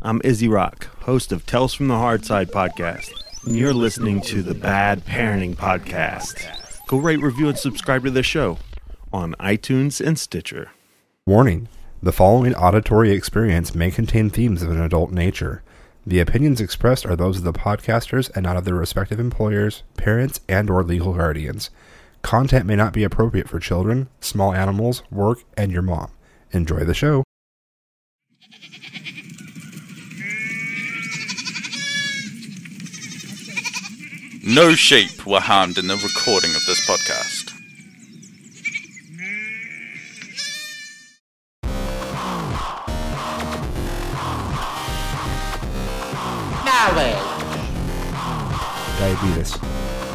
I'm Izzy Rock, host of Tales from the Hard Side podcast, and you're listening to the Bad Parenting Podcast. Go rate, review, and subscribe to the show on iTunes and Stitcher. Warning the following auditory experience may contain themes of an adult nature. The opinions expressed are those of the podcasters and not of their respective employers, parents, and or legal guardians. Content may not be appropriate for children, small animals, work, and your mom. Enjoy the show. No sheep were harmed in the recording of this podcast. Diabetes.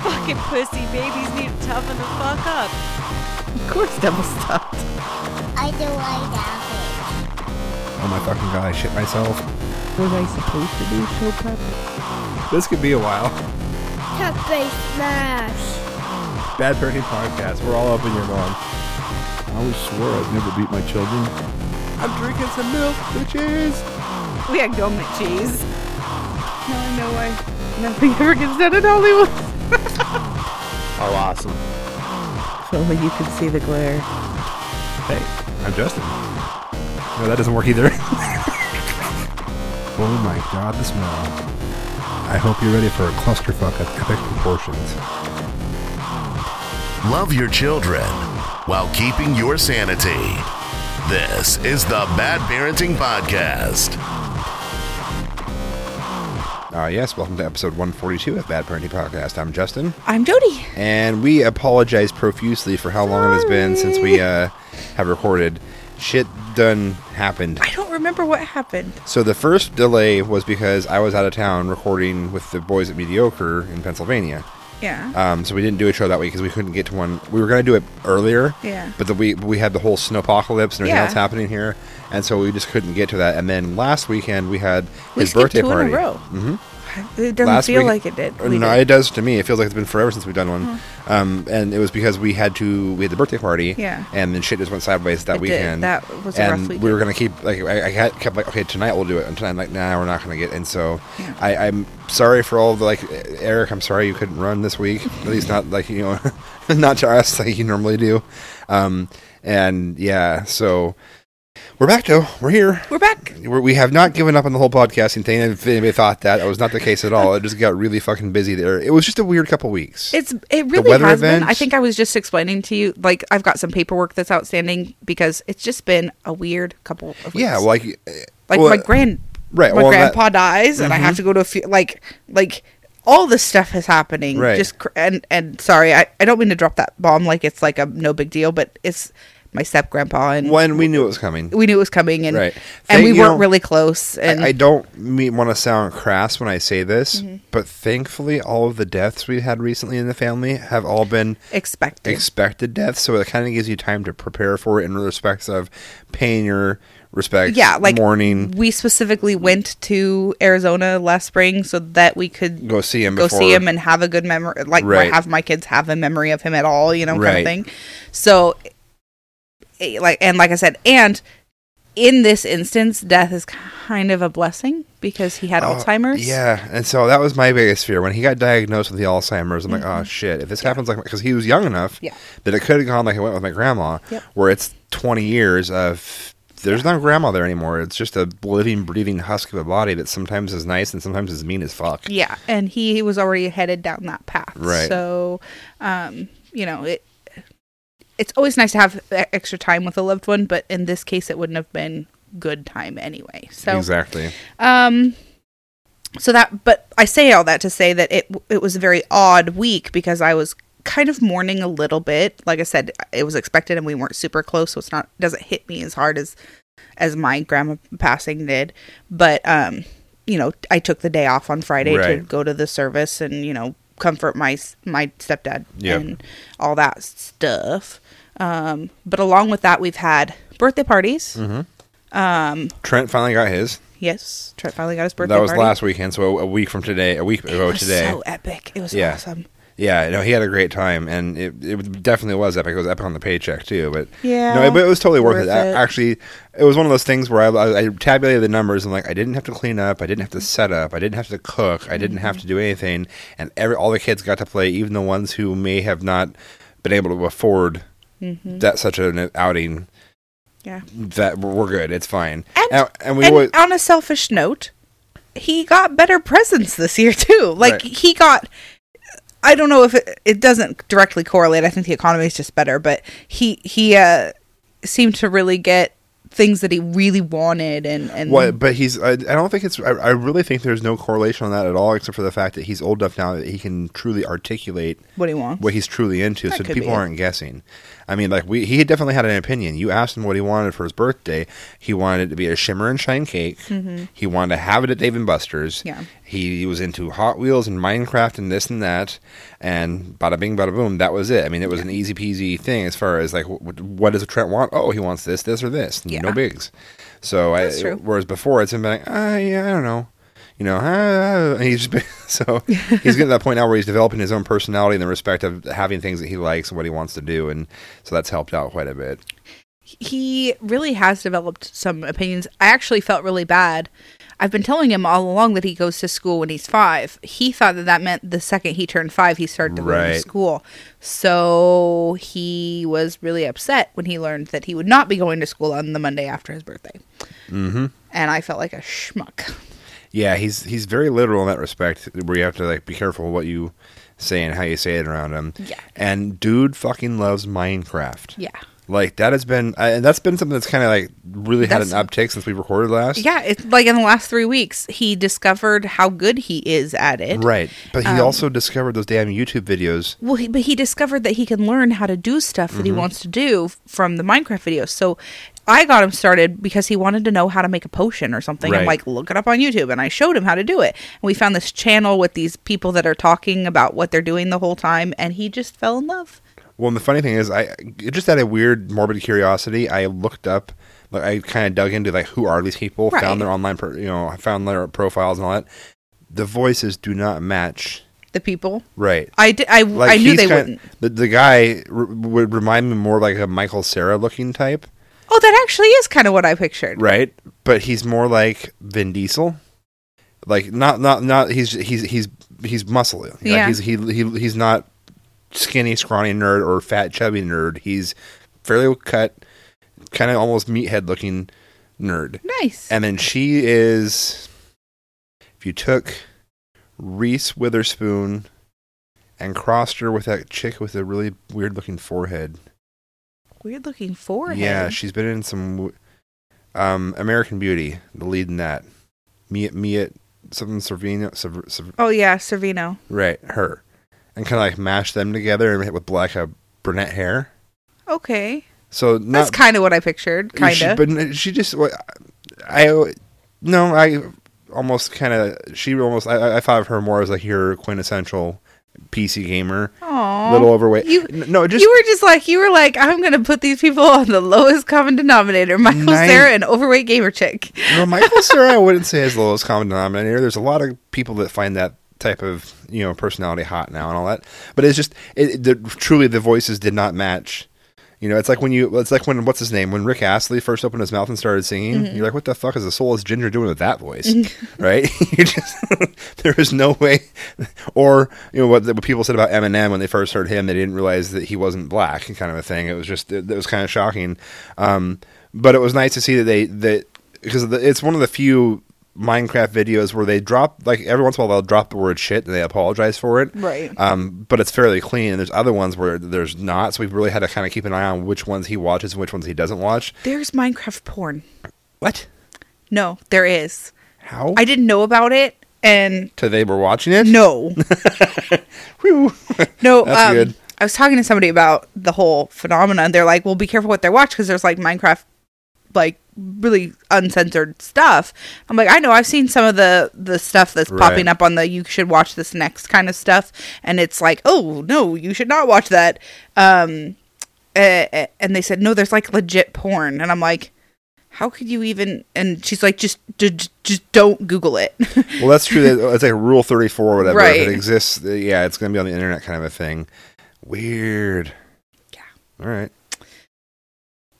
Fucking pussy babies need to toughen the fuck up. Of course, double stuffed. I do like that. Oh my fucking god, I shit myself. Was I supposed to do show prep? This could be a while. Pepe smash. Bad Parenting Podcast. We're all up in your mom. I always swore I'd never beat my children. I'm drinking some milk, with cheese. We had gum and cheese. Now I know why nothing ever gets done in Hollywood. Oh, awesome. If only you could see the glare. Hey, I'm Justin. No, that doesn't work either. oh my god, the smell. I hope you're ready for a clusterfuck of epic proportions. Love your children while keeping your sanity. This is the Bad Parenting Podcast. Uh, yes, welcome to episode 142 of Bad Parenting Podcast. I'm Justin, I'm Jody. and we apologize profusely for how long it has been since we uh, have recorded. Shit done happened. I don't remember what happened. So the first delay was because I was out of town recording with the boys at Mediocre in Pennsylvania. Yeah. Um, so we didn't do a show that week because we couldn't get to one. We were going to do it earlier. Yeah. But the, we we had the whole snowpocalypse and everything Yeah. else happening here, and so we just couldn't get to that. And then last weekend we had we his skipped birthday two party. in a row. Mhm. It doesn't Last feel week- like it did. We no, did. it does to me. It feels like it's been forever since we've done one. Um, and it was because we had to. We had the birthday party. Yeah. And then shit just went sideways that It did. weekend. That was a rough and we were gonna keep like I, I kept like okay tonight we'll do it and tonight I'm like nah we're not gonna get and so Yeah. I, I'm sorry for all the like Eric I'm sorry you couldn't run this week at least not like you know not to us like you normally do um and yeah so we're back though. we're here We're back. we're, we have not given up on the whole podcasting thing. If anybody thought that, that was not the case at all. It just got really fucking busy there. It was just a weird couple weeks. It's it really weather has been. I think I was just explaining to you like I've got some paperwork that's outstanding because it's just been a weird couple of weeks. yeah, like like well, my grand right, my well, that- Mm-hmm. grandpa dies and I have to go to a few like like all this stuff is happening Right. just cr- and and sorry I, I don't mean to drop that bomb like it's like a no big deal but it's my step grandpa and when we knew it was coming. we knew it was coming and Right. and Thank- we weren't know, really close and I, I don't mean, want to sound crass when I say this, Mm-hmm. but thankfully, all of the deaths we had recently in the family have all been expected expected deaths. So it kind of gives you time to prepare for it in respects of paying your respect. yeah like mourning, we specifically went to Arizona last spring so that we could go see him. go before, see him and have a good memory like Right. have my kids have a memory of him at all you know kind of thing so like and like i said and in this instance death is kind of a blessing because he had Oh, alzheimer's Yeah, and so that was my biggest fear when he got diagnosed with the Alzheimer's. I'm like, oh shit! If this happens like because he was young enough Mm-hmm. Yeah. that it could have gone like it went with my grandma, Yep. where it's 20 years of there's no grandma there anymore. It's just a living, breathing husk of a body that sometimes is nice and sometimes is mean as fuck. yeah and he was already headed down that path Right. so um you know it it's always nice to have extra time with a loved one but in this case it wouldn't have been good time anyway so exactly. Um so that but I say all that to say that it it was a very odd week because I was kind of mourning a little bit. Like I said, it was expected and we weren't super close, so it's not doesn't hit me as hard as as my grandma passing did. But um you know, I took the day off on Friday to go to the service and, you know, comfort my my stepdad Yep. and all that stuff. Um but along with that we've had birthday parties. Um Trent finally got his. Yes, Trent finally got his birthday. that was party. last weekend, so a, week from today, a week ago It was today. so epic. It was Yeah. awesome. Yeah, no, he had a great time, and it, it definitely was epic. It was epic on the paycheck too, but Yeah, no, but it was totally worth, worth it. It. Actually, it was one of those things where I, I, I tabulated the numbers and like I didn't have to clean up, I didn't have to set up, I didn't have to cook, I didn't Mm-hmm. have to do anything, and every all the kids got to play, even the ones who may have not been able to afford that such an outing. Mm-hmm. Yeah. that we're we're good. It's fine. And, and, and we and on a selfish note, he got better presents this year too. Like Right. he got I don't know if it, it doesn't directly correlate. I think the economy is just better, but he he uh seemed to really get things that he really wanted and and What? But he's. I, I don't think it's. I, I really think there's no correlation on that at all, except for the fact that he's old enough now that he can truly articulate what he wants. what he's truly into, That so people aren't guessing. I mean, like we, he definitely had an opinion. You asked him what he wanted for his birthday. He wanted it to be a shimmer and shine cake. He wanted to have it at Dave and Buster's. Mm-hmm. Yeah. He was into Hot Wheels and Minecraft and this and that, and bada bing, bada boom. That was it. I mean, it was an easy peasy thing as far as like, what, what does Trent want? Oh, he wants this, this, or this. Yeah. No bigs. So I, whereas before it's been like, ah, yeah, I don't know. You know, ah, he's been, so he's getting to that point now where he's developing his own personality in the respect of having things that he likes and what he wants to do, and so that's helped out quite a bit. he really has developed some opinions. I actually felt really bad. I've been telling him all along that he goes to school when he's five. He thought that that meant the second he turned five, he started to go to school. So he was really upset when he learned that he would not be going to school on the Monday after his birthday. Mm-hmm. And I felt like a schmuck. Yeah, he's he's very literal in that respect, where you have to like be careful what you say and how you say it around him. Yeah. And dude fucking loves Minecraft. Yeah. Like that has been, uh, and that's been something that's kind of like really had an uptick since we recorded last. Yeah, it's like in the last three weeks, he discovered how good he is at it. Right, but he Um, also discovered those damn YouTube videos. Well, he, but he discovered that he can learn how to do stuff that he Mm-hmm. wants to do from the Minecraft videos. So I got him started because he wanted to know how to make a potion or something. I'm like, look it up on YouTube, and I showed him how to do it. And we found this channel with these people that are talking about what they're doing the whole time, and he just fell in love. Well, and the funny thing is, I just had a weird morbid curiosity, I looked up, like I kind of dug into like who are these people, Right. found their online, pro- you know, I found their profiles and all that. The voices do not match. The people, Right. I did, I, Like I knew they kind- wouldn't. The, the guy r- would remind me more like a Michael Cera looking type, Oh, that actually is kind of what I pictured. right? But he's more like Vin Diesel. Like not not not he's he's he's he's muscly. Like Yeah. he's he, he he's not skinny scrawny nerd or fat chubby nerd. He's fairly cut, kind of almost meathead looking nerd. Nice. And then she is if you took Reese Witherspoon and crossed her with that chick with a really weird looking forehead. Weird looking forehead. Yeah, she's been in some um American Beauty, the lead in that. Mia Mia something Servino Serv- Serv- oh yeah, Servino. right, her. And kind of like mash them together and with black uh, brunette hair. Okay, So not that's kind of what I pictured. Kind of. but she just I no, I almost kind of she almost I, I thought of her more as like your quintessential PC gamer, Aww. little overweight. You- no, just you were just like you were like I'm gonna put these people on the lowest common denominator. Michael Nine- Cera and overweight gamer chick. No, Michael Cera, I wouldn't say is the lowest common denominator. There's a lot of people that find that type of you know personality hot now and all that, but it's just it, the, truly the voices did not match. You know, it's like when you it's like when what's his name when Rick Astley first opened his mouth and started singing. You're like, what the fuck is the soulless ginger doing with that voice, right? you just there is no way. Or you know what, the, what people said about Eminem when they first heard him, they didn't realize that he wasn't black, kind of a thing. It was just it, it was kind of shocking. Um, but it was nice to see that they that because the, it's one of the few Minecraft videos where they drop like every once in a while they'll drop the word shit and they apologize for it. Right. Um, but it's fairly clean. And there's other ones where there's not. So we've really had to kind of keep an eye on which ones he watches and which ones he doesn't watch. There's Minecraft porn. What? No, there is. How? I didn't know about it, and so they were watching it. no, Whew. no. That's um, good. I was talking to somebody about the whole phenomenon. They're like, "Well, be careful what they watch because there's like Minecraft, like really uncensored stuff." I'm like, "I know. I've seen some of the the stuff that's Right. popping up on the you should watch this next kind of stuff, and it's like, oh no, you should not watch that." Um, uh, and they said, "No, there's like legit porn," and I'm like. how could you even? And she's like, just, just, just don't Google it. Well, that's true. That- It's like Rule 34 or whatever. If it exists, uh, yeah, it's going to be on the internet kind of a thing. Weird. Yeah. All right.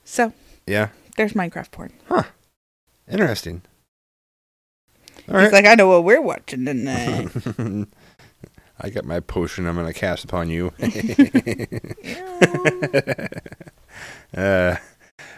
so Yeah. There's Minecraft porn. Huh. Interesting. All He's right. like, I know what we're watching tonight. I got my potion. I'm going to cast upon you. uh,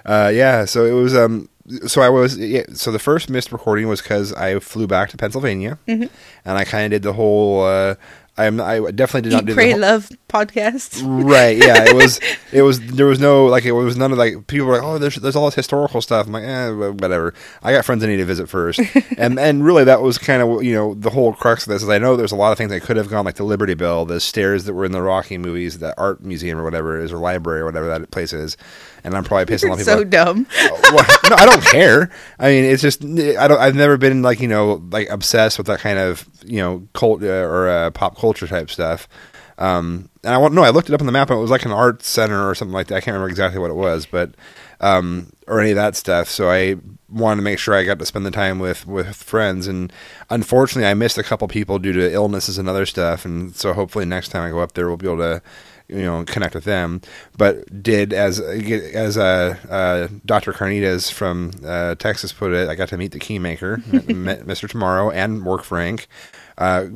uh, yeah. So it was. Um. So I was. Yeah, so the first missed recording was because I flew back to Pennsylvania, Mhm. and I kind of did the whole. Uh, I'm. I definitely did not Eat, do pray, the whole, love podcast. right yeah it was it was there was no like it was none of like people were like oh there's there's all this historical stuff i'm like eh whatever i got friends i need to visit first and and really that was kind of you know the whole crux of this is i know there's a lot of things that could have gone like the liberty bell the stairs that were in the rocky movies the art museum or whatever is or library or whatever that place is and i'm probably pissing a lot of people so dumb. well, no, I don't care. I mean, it's just I don't. I've never been like you know like obsessed with that kind of you know cult uh, or uh, pop culture type stuff. Um, and I want no. I looked it up on the map and it was like an art center or something like that. I can't remember exactly what it was, but um, or any of that stuff. So I wanted to make sure I got to spend the time with with friends. And unfortunately, I missed a couple people due to illnesses and other stuff. And so hopefully next time I go up there, we'll be able to you know connect with them. But did as as uh, uh, Dr. Carnitas from uh, Texas put it, I got to meet the keymaker, met Mr. Tomorrow, and work Frank. Uh,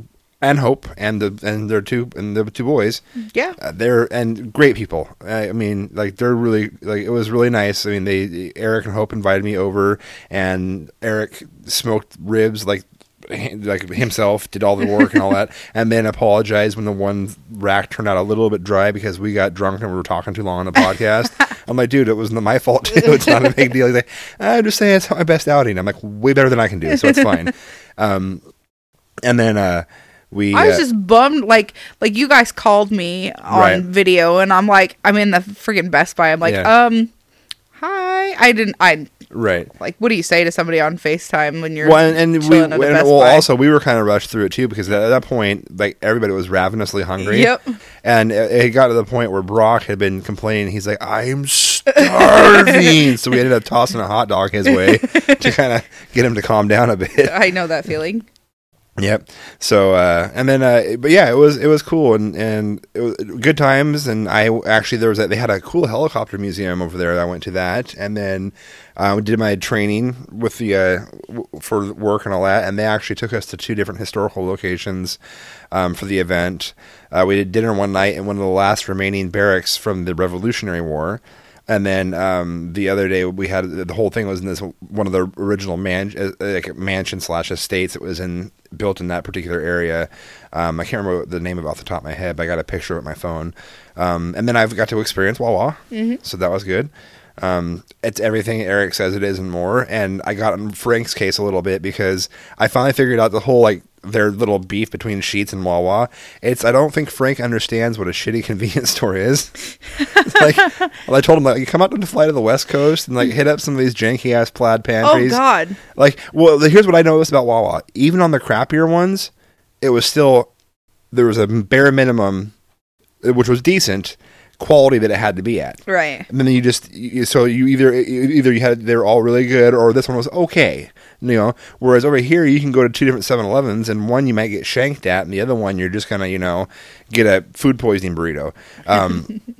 and Hope and the and their two and the two boys, Yeah. uh, they're and great people. I, I mean, like they're really like it was really nice. I mean, they Eric and Hope invited me over, and Eric smoked ribs like like himself did all the work and all that, and then apologized when the one rack turned out a little bit dry because we got drunk and we were talking too long on the podcast. I'm like, dude, it wasn't my fault too. It's not a big deal. He's like, I'm just saying it's my best outing. I'm like, way better than I can do, so it's fine. Um, and then uh, we I was uh, just bummed, like, like you guys called me on Right. video, and I'm like, I'm in the freaking Best Buy. I'm like, Yeah. um, hi. I didn't. I right. like. What do you say to somebody on Facetime when you're well, and, and we and, at a Best well Buy? also we were kind of rushed through it too because at that point like everybody was ravenously hungry. Yep. And it, it got to the point where Brock had been complaining. He's like, "I'm starving," so we ended up tossing a hot dog his way to kind of get him to calm down a bit. I know that feeling. Yep. So uh, and then uh, but yeah, it was it was cool and and it was good times. And I actually there was a, they had a cool helicopter museum over there. I went to that and then uh, did my training with the uh, w- for work and all that. And they actually took us to two different historical locations um, for the event. Uh, we did dinner one night in one of the last remaining barracks from the Revolutionary War. And then um, the other day we had the whole thing was in this one of the original man uh, like mansion slash estates that was in built in that particular area. Um, I can't remember the name of off the top of my head, but I got a picture of it my phone. Um, and then I've got to experience Wawa, so that was good. Um, it's everything Eric says it is and more. And I got in Frank's case a little bit because I finally figured out the whole like their little beef between Sheetz and Wawa. It's I don't think Frank understands what a shitty convenience store is. like I told him like you come out to fly to the West Coast and like hit up some of these janky ass plaid pantries. Oh pantries. God. Like, well, here's what I noticed about Wawa. Even on the crappier ones, it was still there was a bare minimum, which was decent quality that it had to be at. Right. And then you just you, so you either either you had they're all really good or this one was okay, you know. Whereas over here you can go to two different 7-Elevens and one you might get shanked at, and the other one you're just gonna you know get a food poisoning burrito. Um,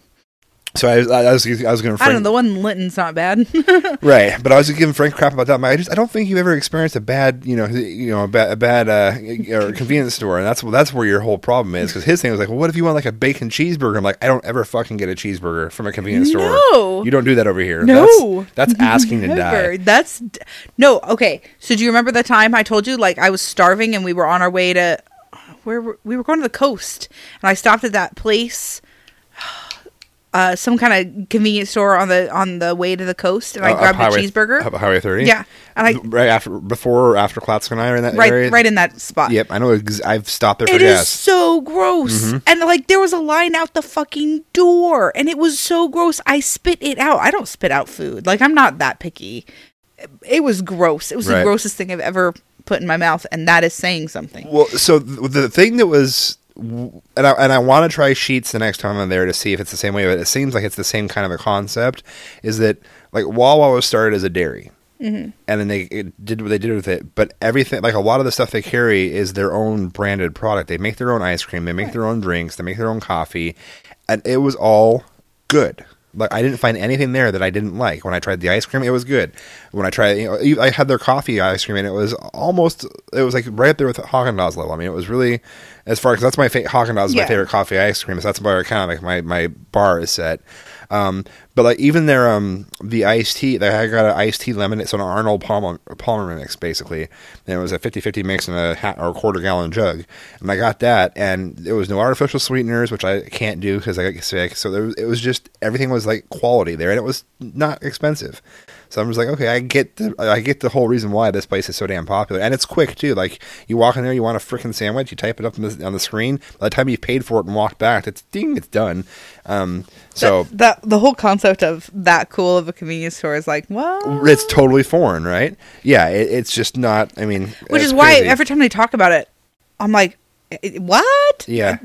so I was I was I was gonna I don't know. The one in Linnton's not bad. Right, but I was giving Frank crap about that. I just I don't think you've ever experienced a bad, you know, you know, a bad, a bad uh, or convenience store, and that's that's where your whole problem is. Because his thing was like, well, what if you want like a bacon cheeseburger? I'm like, I don't ever fucking get a cheeseburger from a convenience store. No. you don't do that over here. No. that's, that's asking to die. That's d- no. Okay. So do you remember the time I told you like I was starving and we were on our way to where were, we were going to the coast and I stopped at that place. Uh, some kind of convenience store on the on the way to the coast, and I Uh, up grabbed a cheeseburger. up Highway 30. Yeah, and I right after, before or after Clatskanie are in that right area. right in that spot. Yep, I know. Ex- I've stopped there for It is gas. so gross. Mm-hmm. And like there was a line out the fucking door and it was so gross. I spit it out. I don't spit out food. Like I'm not that picky. It was gross. It was Right. the grossest thing I've ever put in my mouth and that is saying something. Well, so th- the thing that was, and I, and I want to try Sheetz the next time I'm there to see if it's the same way, but it seems like it's the same kind of a concept. Is that like Wawa was started as a dairy, Mhm. and then they it did what they did with it. But everything, like a lot of the stuff they carry, is their own branded product. They make their own ice cream, they make their own drinks, they make their own coffee, and it was all good. Like I didn't find anything there that I didn't like. When I tried the ice cream, it was good. When I tried, you know, I had their coffee ice cream, and it was almost, it was like right up there with Haagen Dazs level. I mean, it was really as far because that's my fa- Haagen Dazs is my favorite coffee ice cream. So that's where kind of like my my bar is set. Um, but like even their um the iced tea, like I got an iced tea lemonade, so an Arnold Palmer Palmer mix basically, and it was a 50-50 mix in a hat or a quarter gallon jug, and I got that, and there was no artificial sweeteners, which I can't do because I get sick. So there it was just everything was like quality there, and it was not expensive. So I'm just like, okay, I get the I get the whole reason why this place is so damn popular, and it's quick too. Like you walk in there, you want a freaking sandwich, you type it up on the, on the screen. By the time you've paid for it and walked back, it's ding, it's done. Um, so that, that the whole concept of that cool of a convenience store is like well, it's totally foreign, right? Yeah, it, it's just not. I mean, Which is why crazy. every time they talk about it, I'm like, what? yeah,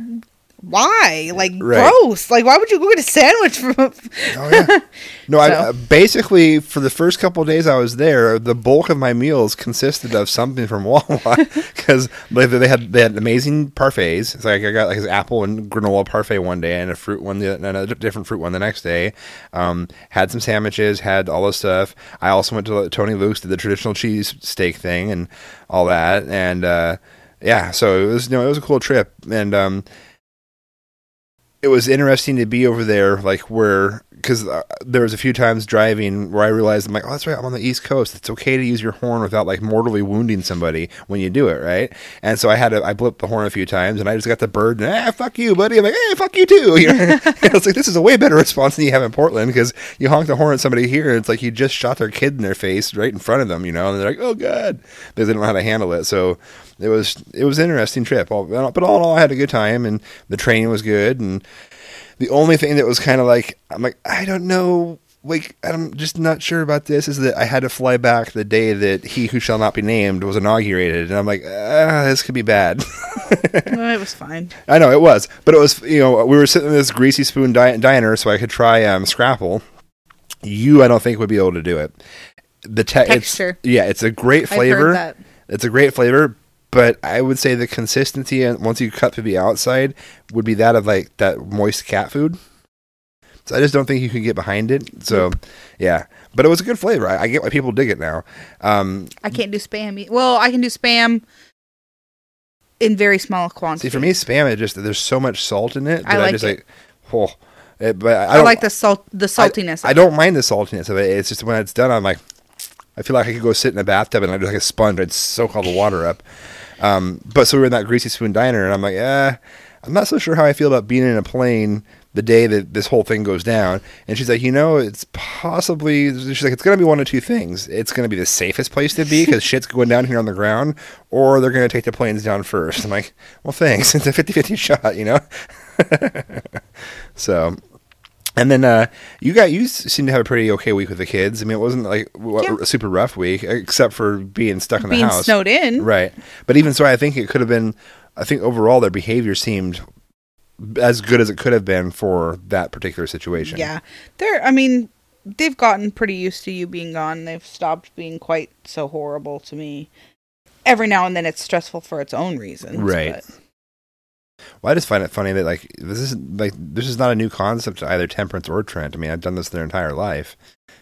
Why? Like Right. gross. Like why would you go get a sandwich from? oh yeah. No, I So- uh, basically for the first couple of days I was there, the bulk of my meals consisted of something from Wawa because they, they had they had amazing parfaits. It's like I got like his apple and granola parfait one day and a fruit one, the, and a different fruit one the next day. Um, had some sandwiches, had all this stuff. I also went to Tony Luke's, did the traditional cheese steak thing and all that, and uh, yeah, so it was you know it was a cool trip and. Um, it was interesting to be over there, like where, because uh, there was a few times driving where I realized I'm like, oh, that's right, I'm on the East Coast. It's okay to use your horn without like mortally wounding somebody when you do it, right? And so I had to, I blipped the horn a few times, and I just got the bird, and ah, fuck you, buddy. I'm like, hey, fuck you too. You know? I was like, this is a way better response than you have in Portland because you honk the horn at somebody here, and it's like you just shot their kid in their face right in front of them, you know, and they're like, oh god, because they don't know how to handle it. So it was it was an interesting trip. But all in all, I had a good time, and the training was good. And the only thing that was kind of like I'm like I don't know, like I'm just not sure about this is that I had to fly back the day that He Who Shall Not Be Named was inaugurated, and I'm like, ah, this could be bad. No, it was fine. I know it was, but it was you know we were sitting in this greasy spoon di- diner, so I could try um, Scrapple. You, I don't think would be able to do it. The te- it's- Texture. yeah, it's a great flavor. It's a great flavor, but I would say the consistency and once you cut through the outside would be that of like that moist cat food. So I just don't think you can get behind it. So yeah, but it was a good flavor. I, I get why people dig it now. Um, I can't do spam. Well, I can do spam in very small quantities. see, for me, spam it just there's so much salt in it that I I, just it. like, oh, it, but I, I, like the salt, the saltiness. I, of it. don't mind the saltiness of it. It's just when it's done, I'm like, I feel like I could go sit in a bathtub and I'd like a sponge. I'd soak all the water up. Um, but so we were in that greasy spoon diner, and I'm like, eh, I'm not so sure how I feel about being in a plane the day that this whole thing goes down. And she's like, you know, it's possibly. She's like, it's going to be one of two things. It's going to be the safest place to be because shit's going down here on the ground, or they're going to take the planes down first. I'm like, well, thanks. It's a 50-50 shot, you know. so and then uh, you got you seem to have a pretty okay week with the kids. I mean, it wasn't like w- Yeah. a super rough week, except for being stuck in being the house, snowed in. right? But even so, I think it could have been. I think overall their behavior seemed as good as it could have been for that particular situation. Yeah, they're. I mean, they've gotten pretty used to you being gone. They've stopped being quite so horrible to me. Every now and then, it's stressful for its own reasons. Right. but- Well, I just find it funny that like this is like this is not a new concept to either Temperance or Trent. I mean, I've done this their entire life,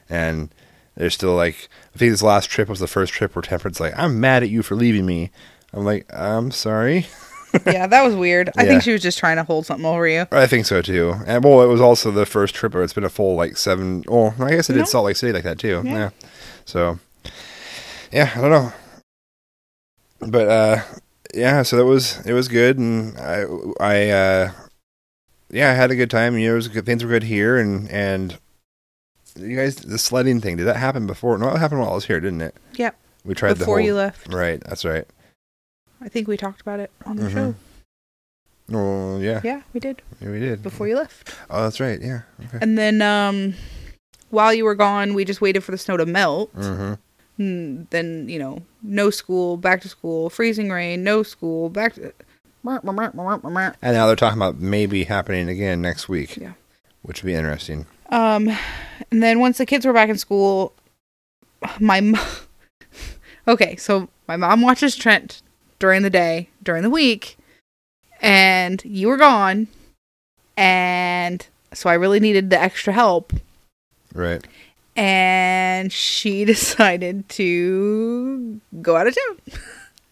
and they're still like. I think this last trip was the first trip where Temperance like, "I'm mad at you for leaving me." I'm like, "I'm sorry." yeah, that was weird. I Yeah. think she was just trying to hold something over you. I think so too. And well, it was also the first trip where it's been a full like seven. Oh, I guess it did No. Salt Lake City like that too. Yeah. Yeah. So, yeah, I don't know. But uh, yeah, so that was it was good, and I I uh, yeah, I had a good time. You know, it was good. Things were good here, and and you guys, the sledding thing did that happen before? No, it happened while I was here, didn't it? Yep. We tried Before the whole, you left, Right, that's right. I think we talked about it on the Mhm. show. Oh yeah, Yeah, we did yeah, we did. before you left. Oh, that's right. Yeah. Okay. And then, um, while you were gone, we just waited for the snow to melt. Mm-hmm. Mm, then you know, no school, back to school, freezing rain, no school, back to. And now they're talking about maybe happening again next week. Yeah. Which would be interesting. Um, and then once the kids were back in school, my mo- okay, so my mom watches Trent during the day, during the week, and you were gone, and so I really needed the extra help, Right. And she decided to go out of town.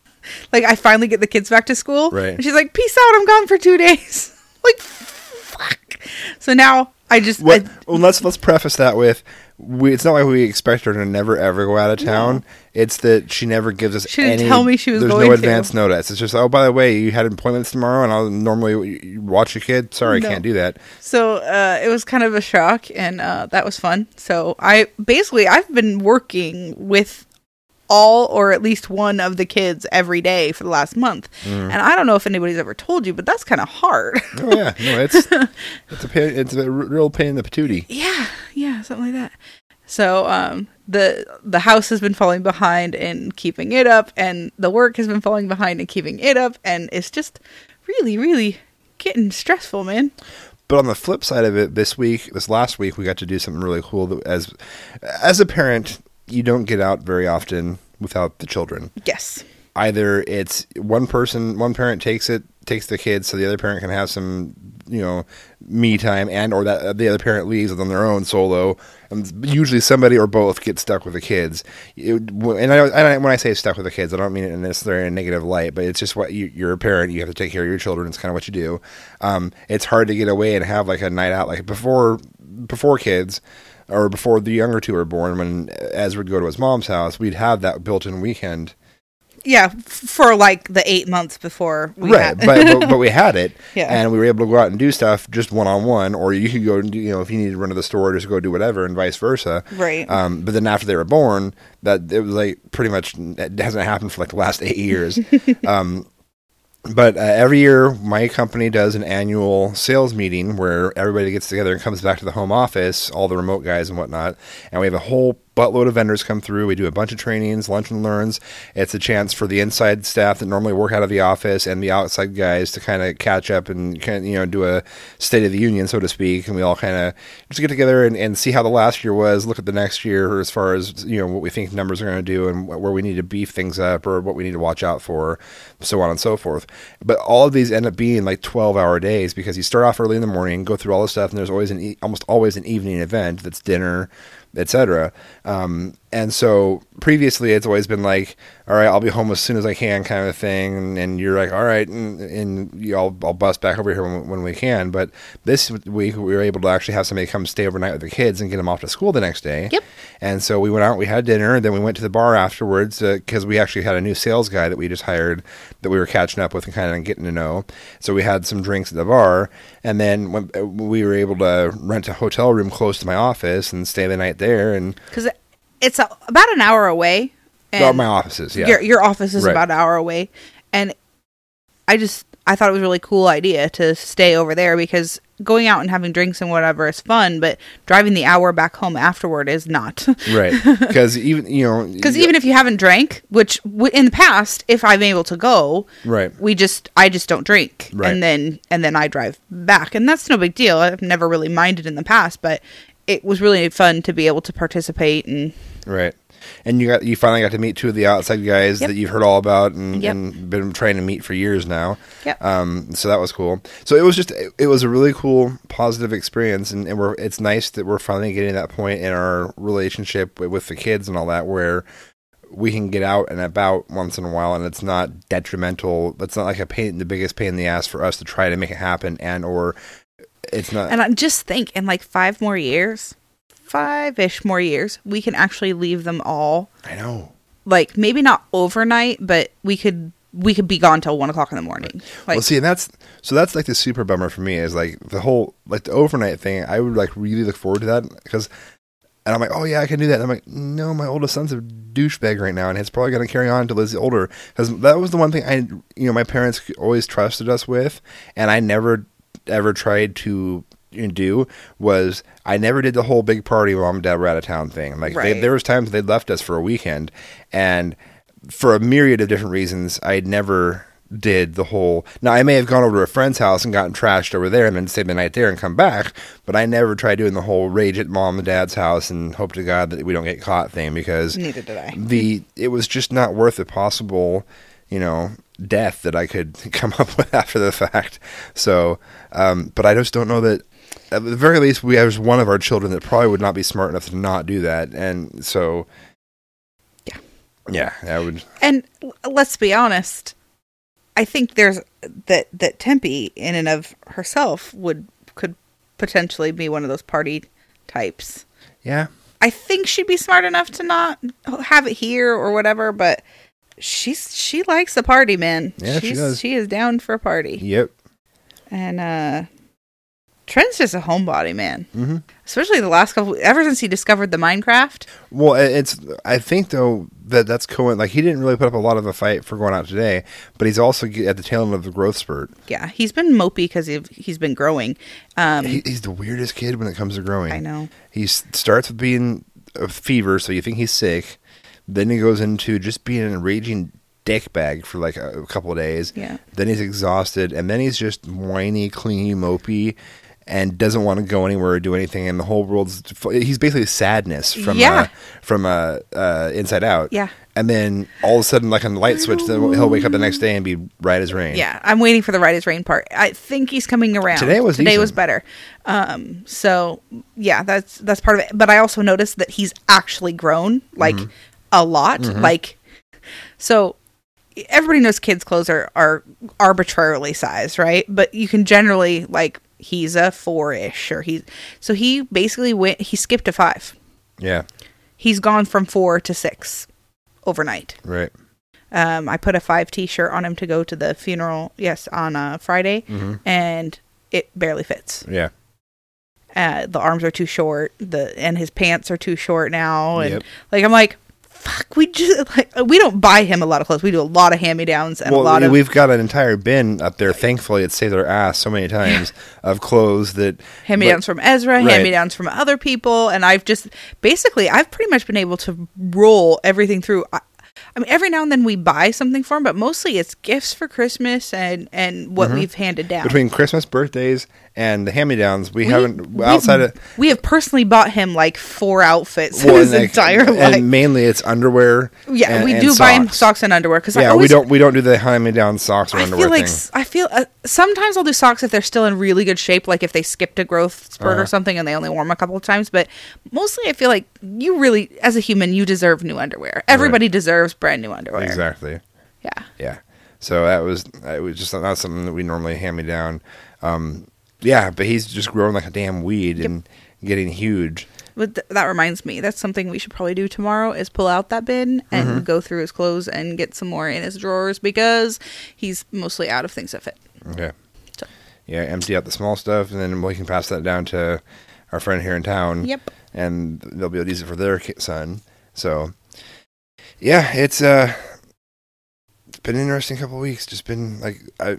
like I finally get the kids back to school, Right. And she's like, "Peace out, I'm gone for two days." like, fuck. So now I just What? I- well, let's let's preface that with we, it's not like we expect her to never ever go out of town. It's that she never gives us. She didn't any, tell me she was There's no to. advance notice. It's just oh by the way you had appointments tomorrow and I'll normally watch your kid. Sorry, No. I can't do that. So uh, it was kind of a shock, and uh, that was fun. So I basically I've been working with all or at least one of the kids every day for the last month, and I don't know if anybody's ever told you, but that's kind of hard. Oh yeah, no, it's it's a pain, it's a real pain in the patootie. yeah, yeah, something like that. So um, the the house has been falling behind in keeping it up, and the work has been falling behind in keeping it up, and it's just really, really getting stressful, man. But on the flip side of it, this week, this last week, we got to do something really cool. That as as a parent, you don't get out very often without the children. Yes. Either it's one person, one parent takes it, takes the kids, so the other parent can have some, you know, me time, and or that the other parent leaves on their own solo. And usually, somebody or both get stuck with the kids. It, and I, I, when I say stuck with the kids, I don't mean it necessarily in a negative light, but it's just what you, you're a parent. You have to take care of your children. It's kind of what you do. Um, it's hard to get away and have like a night out, like before before kids or before the younger two were born. When Ezra would go to his mom's house, we'd have that built-in weekend. Yeah, for like the eight months before we right, had- but, but but we had it, Yeah. and we were able to go out and do stuff just one on one, or you could go and do, you know if you needed to run to the store, just go do whatever, and vice versa. Right. Um, but then after they were born, that it was like pretty much it hasn't happened for like the last eight years. um, but uh, every year, my company does an annual sales meeting where everybody gets together and comes back to the home office, all the remote guys and whatnot. And we have a whole buttload of vendors come through. We do a bunch of trainings, lunch and learns. It's a chance for the inside staff that normally work out of the office and the outside guys to kind of catch up and kind you know, do a state of the union, so to speak. And we all kind of just get together and, and see how the last year was, look at the next year as far as, you know, what we think numbers are going to do and where we need to beef things up or what we need to watch out for, so on and so forth. But all of these end up being like 12 hour days because you start off early in the morning, go through all the stuff, and there's always an e- almost always an evening event that's dinner, etc. Um, and so previously, it's always been like, all right, I'll be home as soon as I can, kind of thing. And, and you're like, all right, and, and you, I'll, I'll bust back over here when, when we can. But this week, we were able to actually have somebody come stay overnight with the kids and get them off to school the next day. Yep. And so we went out, we had dinner, and then we went to the bar afterwards because we actually had a new sales guy that we just hired that we were catching up with and kind of getting to know. So we had some drinks at the bar, and then when, uh, we were able to rent a hotel room close to my office and stay the night there. And because it's a, about an hour away. well, my offices, yeah. Your your office is Right. about an hour away, and I just I thought it was a really cool idea to stay over there because going out and having drinks and whatever is fun, but driving the hour back home afterward is not. right. Because even, you know, Because even if you haven't drank, which w- in the past, if I'm able to go, Right. we just I just don't drink, Right. and then and then I drive back, and that's no big deal. I've never really minded in the past, but it was really fun to be able to participate and Right. And you got you finally got to meet two of the outside guys Yep. that you've heard all about and, Yep. and been trying to meet for years now. Yep. Um, so that was cool. So it was just it, it was a really cool positive experience, and, and we're it's nice that we're finally getting to that point in our relationship with, with the kids and all that where we can get out and about once in a while, and it's not detrimental. It's not like a pain, the biggest pain in the ass for us to try to make it happen, and or it's not. And I just think in like five more years, five ish more years, we can actually leave them all. I know. Like maybe not overnight, but we could we could be gone till one o'clock in the morning. Like well, see, and that's so that's like the super bummer for me is like the whole like the overnight thing. I would like really look forward to that because, and I'm like, oh yeah, I can do that. And I'm like, no, my oldest son's a douchebag right now, and it's probably going to carry on until he's older. Because that was the one thing I, you know, my parents always trusted us with, and I never ever tried to do was I never did the whole big party while mom and dad were out of town thing. Like they, there was times they'd left us for a weekend, and for a myriad of different reasons, I'd never did the whole. Now I may have gone over to a friend's house and gotten trashed over there, and then stayed the night there and come back. But I never tried doing the whole rage at mom and dad's house and hope to God that we don't get caught thing because Neither did I. the it was just not worth the possible, you know, death that I could come up with after the fact. So, um, but I just don't know that. At the very least, we have one of our children that probably would not be smart enough to not do that, and so. Yeah. Yeah, I would. And let's be honest, I think there's that that Tempe in and of herself would could potentially be one of those party types. Yeah, I think she'd be smart enough to not have it here or whatever, but she's she likes the party, man. Yeah, she she's, does. She is down for a party. Yep. And uh Trent's just a homebody, man. hmm Especially the last couple ever since he discovered the Minecraft. Well, it's. I think though that that's Cohen. Like he didn't really put up a lot of a fight for going out today, but he's also at the tail end of the growth spurt. Yeah, he's been mopey because he's been growing. Um He, he's the weirdest kid when it comes to growing. I know. He starts with being a fever, so you think he's sick. Then he goes into just being a raging dick bag for like a, a couple of days. Yeah. Then he's exhausted, and then he's just whiny, clingy, mopey, and doesn't want to go anywhere or do anything. And the whole world's he's basically sadness from Yeah. uh, from uh, uh, Inside Out. Yeah. And then all of a sudden, like on the light switch, then he'll wake up the next day and be right as rain. Yeah, I'm waiting for the right as rain part. I think he's coming around. Today was today was better. Um, so yeah, that's that's part of it. But I also noticed that he's actually grown like Mm-hmm. a lot. Like so, everybody knows kids' clothes are are arbitrarily sized, right? But you can generally like he's a four ish or he's so he basically went he skipped a five. Yeah. He's gone from four to six overnight. Right. Um, I put a five t-shirt on him to go to the funeral. Yes, on a Friday, Mm-hmm. and it barely fits. Yeah. Uh, the arms are too short. The and his pants are too short now. And Yep. like I'm like, fuck. We just like we don't buy him a lot of clothes. We do a lot of hand me downs and a lot of we've got an entire bin up there. Thankfully, it saved our ass so many times of clothes that hand me downs from Ezra, Right. hand me downs from other people, and I've just basically I've pretty much been able to roll everything through. I, I mean, every now and then we buy something for him, but mostly it's gifts for Christmas and and what we've handed down. Mm-hmm. between Christmas, birthdays, and the hand-me-downs. We, We- haven't outside of we have personally bought him like four outfits well, in his and, like, entire and life. mainly it's underwear. Yeah, and- we and do buy him socks. and underwear because Yeah, I always, we don't we don't do the hand-me-down socks or I underwear feel like thing. I feel uh, sometimes I'll do socks if they're still in really good shape, like if they skipped a growth spurt Uh-huh. or something and they only wore them a couple of times. But mostly, I feel like you really, as a human, you deserve new underwear. Everybody deserves brand new underwear. Exactly. Yeah. Yeah. So that was it was just not something that we normally hand me down. Um, yeah, but he's just growing like a damn weed and getting huge. But th- that reminds me, that's something we should probably do tomorrow is pull out that bin and Mm-hmm. go through his clothes and get some more in his drawers because he's mostly out of things that fit. Okay. So- Yeah, empty out the small stuff, and then we can pass that down to our friend here in town. Yep. And they'll be able to use it for their son. So, yeah, it's uh, it's been an interesting couple of weeks. Just been like I.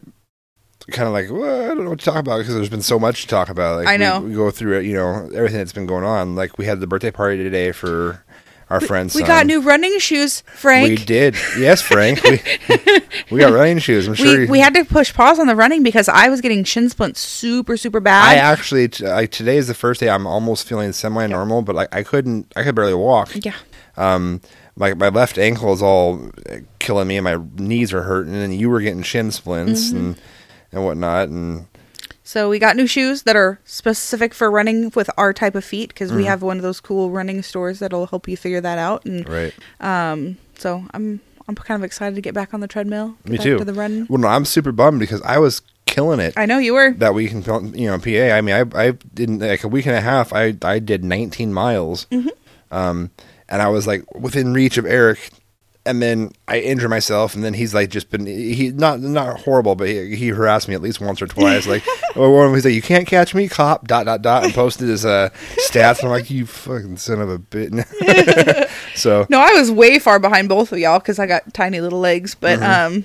Kind of like well, I don't know what to talk about because there's been so much to talk about. Like I know. we, go through it, you know, everything that's been going on. Like we had the birthday party today for our friend's We son. got new running shoes, Frank. We did, yes, Frank. we, we got running shoes. I'm sure. we, we had to push pause on the running because I was getting shin splints super super bad. I actually t- like today is the first day I'm almost feeling semi-normal, but like I couldn't, I could barely walk. yeah, Um, like my left ankle is all uh, killing me, and my knees are hurting, and you were getting shin splints Mm-hmm. and and whatnot, and so we got new shoes that are specific for running with our type of feet because Mm. we have one of those cool running stores that'll help you figure that out. And right. um, so I'm I'm kind of excited to get back on the treadmill. Me too. To the run. Well, no, I'm super bummed because I was killing it. I know you were. that week in you know PA. I mean, I I didn't like a week and a half. I I did 19 miles, Mm-hmm. um, and I was like within reach of Eric. And then I injure myself, and then he's like just been he not not horrible, but he, he harassed me at least once or twice. Like, one of he's like, "You can't catch me, cop." Dot dot dot, and posted his uh, stats. And I'm like, "You fucking son of a bitch." so No, I was way far behind both of y'all because I got tiny little legs. But Mm-hmm. um,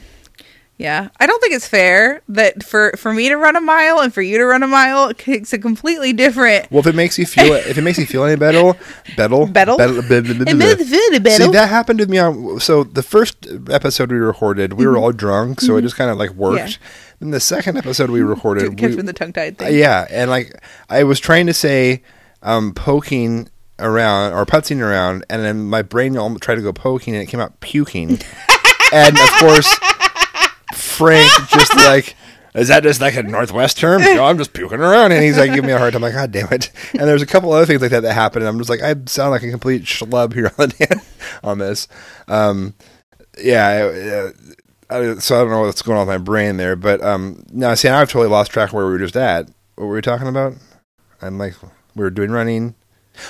Yeah, I don't think it's fair that for for me to run a mile and for you to run a mile, it's a completely different. Well, if it makes you feel if it makes you feel any better, better, Better? better, better, It makes you feel better. See, that happened with me on. So the first episode we recorded, we were all drunk, so it just kind of like worked. Mm-hmm. Then the second episode we recorded, Catch we- the tongue tied thing. yeah, and like I was trying to say, um, poking around or putzing around, and then my brain tried to go poking, and it came out puking, and of course, Frank just like. Is that just like a Northwest term? No, I'm just puking around, and he's like give me a hard time. I'm like, God damn it! And there's a couple other things like that that happened. and I'm just like, I sound like a complete schlub here on on this. Um, yeah, I, I, so I don't know what's going on with my brain there, but um, now see, now I've totally lost track of where we were just at. What were we talking about? I'm like, we were doing running.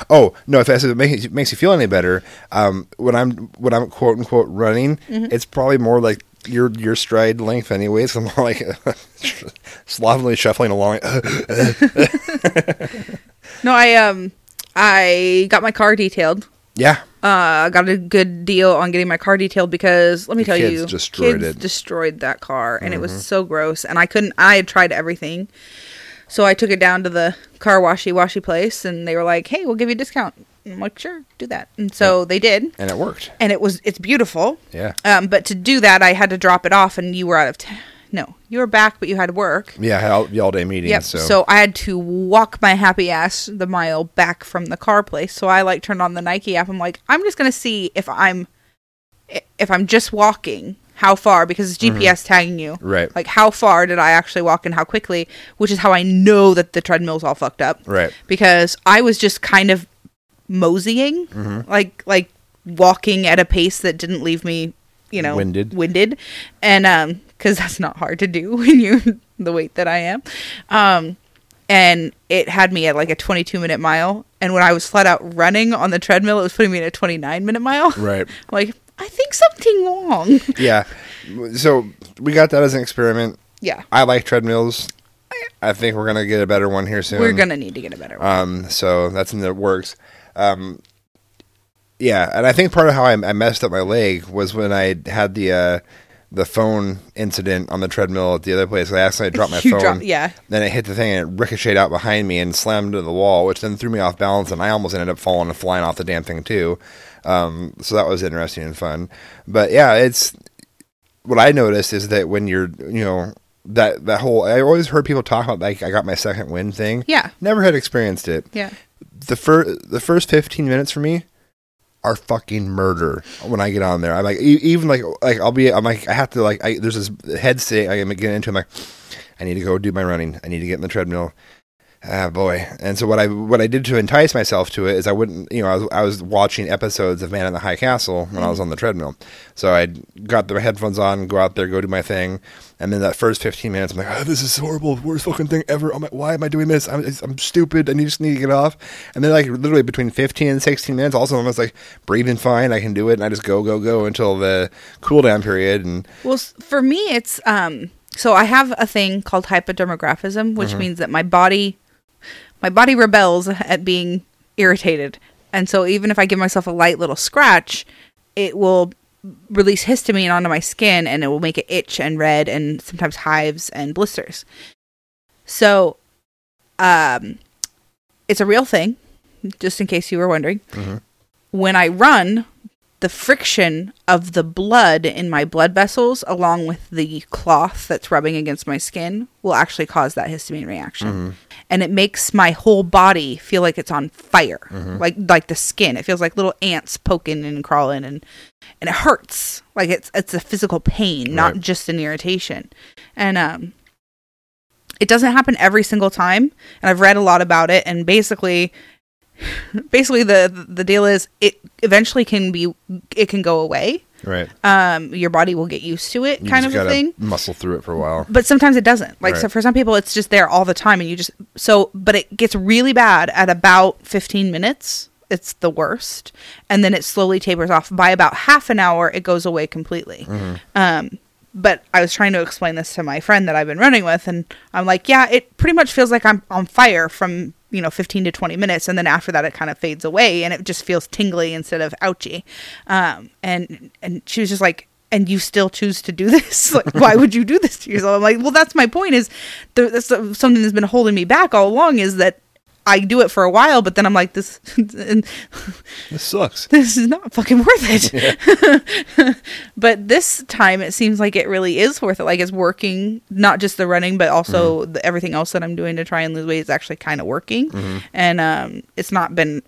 Oh no! If, I said it makes, makes you feel any better, um, when I'm when I'm quote unquote running, it's probably more like your your stride length, anyways. I'm more like slovenly shuffling along. No, I um, I got my car detailed. yeah, Uh, I got a good deal on getting my car detailed because let me The tell you, destroyed kids it. Mm-hmm. destroyed that car, and it was so gross. And I couldn't. I had tried everything, so I took it down to the car washy washy place, and they were like, "Hey, we'll give you a discount." And I'm like, "Sure, do that." And so they did, and it worked. and it was it's beautiful. Yeah, Um, but to do that, I had to drop it off, and you were out of. T- no, you were back, but you had work. yeah, I had all, all day meetings. Yep. So, So. I had to walk my happy ass the mile back from the car place. So I like turned on the Nike app. I'm like, I'm just gonna see if I'm if I'm just walking how far because it's GPS tagging you. Mm-hmm. Right. Like how far did I actually walk and how quickly, which is how I know that the treadmill's all fucked up. right, Because I was just kind of moseying, Mm-hmm. like like walking at a pace that didn't leave me, you know, Winded. winded, and um, because that's not hard to do when you're the weight that I am, um, and it had me at like a 22 minute mile, and when I was flat out running on the treadmill, it was putting me at a 29 minute mile. right. like I think something wrong. yeah. So we got that as an experiment. yeah, I like treadmills. I think we're gonna get a better one here soon. we're gonna need to get a better one. Um, so that's in the works. Um, yeah, and I think part of how I, I messed up my leg was when I had the uh, the phone incident on the treadmill at the other place. I accidentally dropped my You phone. dropped- yeah. Then it hit the thing and it ricocheted out behind me and slammed into the wall, which then threw me off balance, and I almost ended up falling and flying off the damn thing too. Um, so that was interesting and fun. But yeah, it's what I noticed is that when you're, you know, that that whole I always heard people talk about like I got my second wind thing. Yeah. Never had experienced it. yeah, The first the first 15 minutes for me are fucking murder when I get on there. I'm like even like like I'll be I'm like I have to like I, there's this head state I am getting into. I'm like I need to go do my running. I need to get in the treadmill. Ah boy. And so what I what I did to entice myself to it is I wouldn't you know I was I was watching episodes of Man in the High Castle when I was on the treadmill. So I got the headphones on, go out there, go do my thing, and then that first 15 minutes I'm like, oh, this is horrible, worst fucking thing ever. I'm like, why am I doing this? I'm I'm stupid. I need- just need to get off. And then like literally between 15 and 16 minutes, also I'm just like breathing fine. I can do it, and I just go go go until the cool down period. And Well, for me, it's um. So I have a thing called hypodermographism, which Mm-hmm. means that my body, my body rebels at being irritated, and so even if I give myself a light little scratch, it will release histamine onto my skin, and it will make it itch and red, and sometimes hives and blisters. So, um, it's a real thing. Just in case you were wondering, when I run, the friction of the blood in my blood vessels along with the cloth that's rubbing against my skin will actually cause that histamine reaction. And it makes my whole body feel like it's on fire. Like like the skin. It feels like little ants poking and crawling and and it hurts. Like it's it's a physical pain not Right. just an irritation. And um it doesn't happen every single time and i've read a lot about it. And basically basically the the deal is it eventually can be it can go away. Right, um your body will get used to it you kind of a thing. muscle through it for a while. but sometimes it doesn't. Like so for some people it's just there all the time and you just so but it gets really bad at about 15 minutes. It's the worst. And then it slowly tapers off. By about half an hour it goes away completely. Mm-hmm. um but i was trying to explain this to my friend that i've been running with and i'm like yeah it pretty much feels like i'm on fire from you know 15 to 20 minutes and then after that it kind of fades away and it just feels tingly instead of ouchy. Um and and she was just like and you still choose to do this? Like why would you do this to yourself? I'm like well that's my point is the, that's something that's been holding me back all along is that i do it for a while but then i'm like this This sucks. this is not fucking worth it but this time it seems like it really is worth it like it's working not just the running but also Mm-hmm. the, everything else that i'm doing to try and lose weight is actually kind of working Mm-hmm. and um it's not been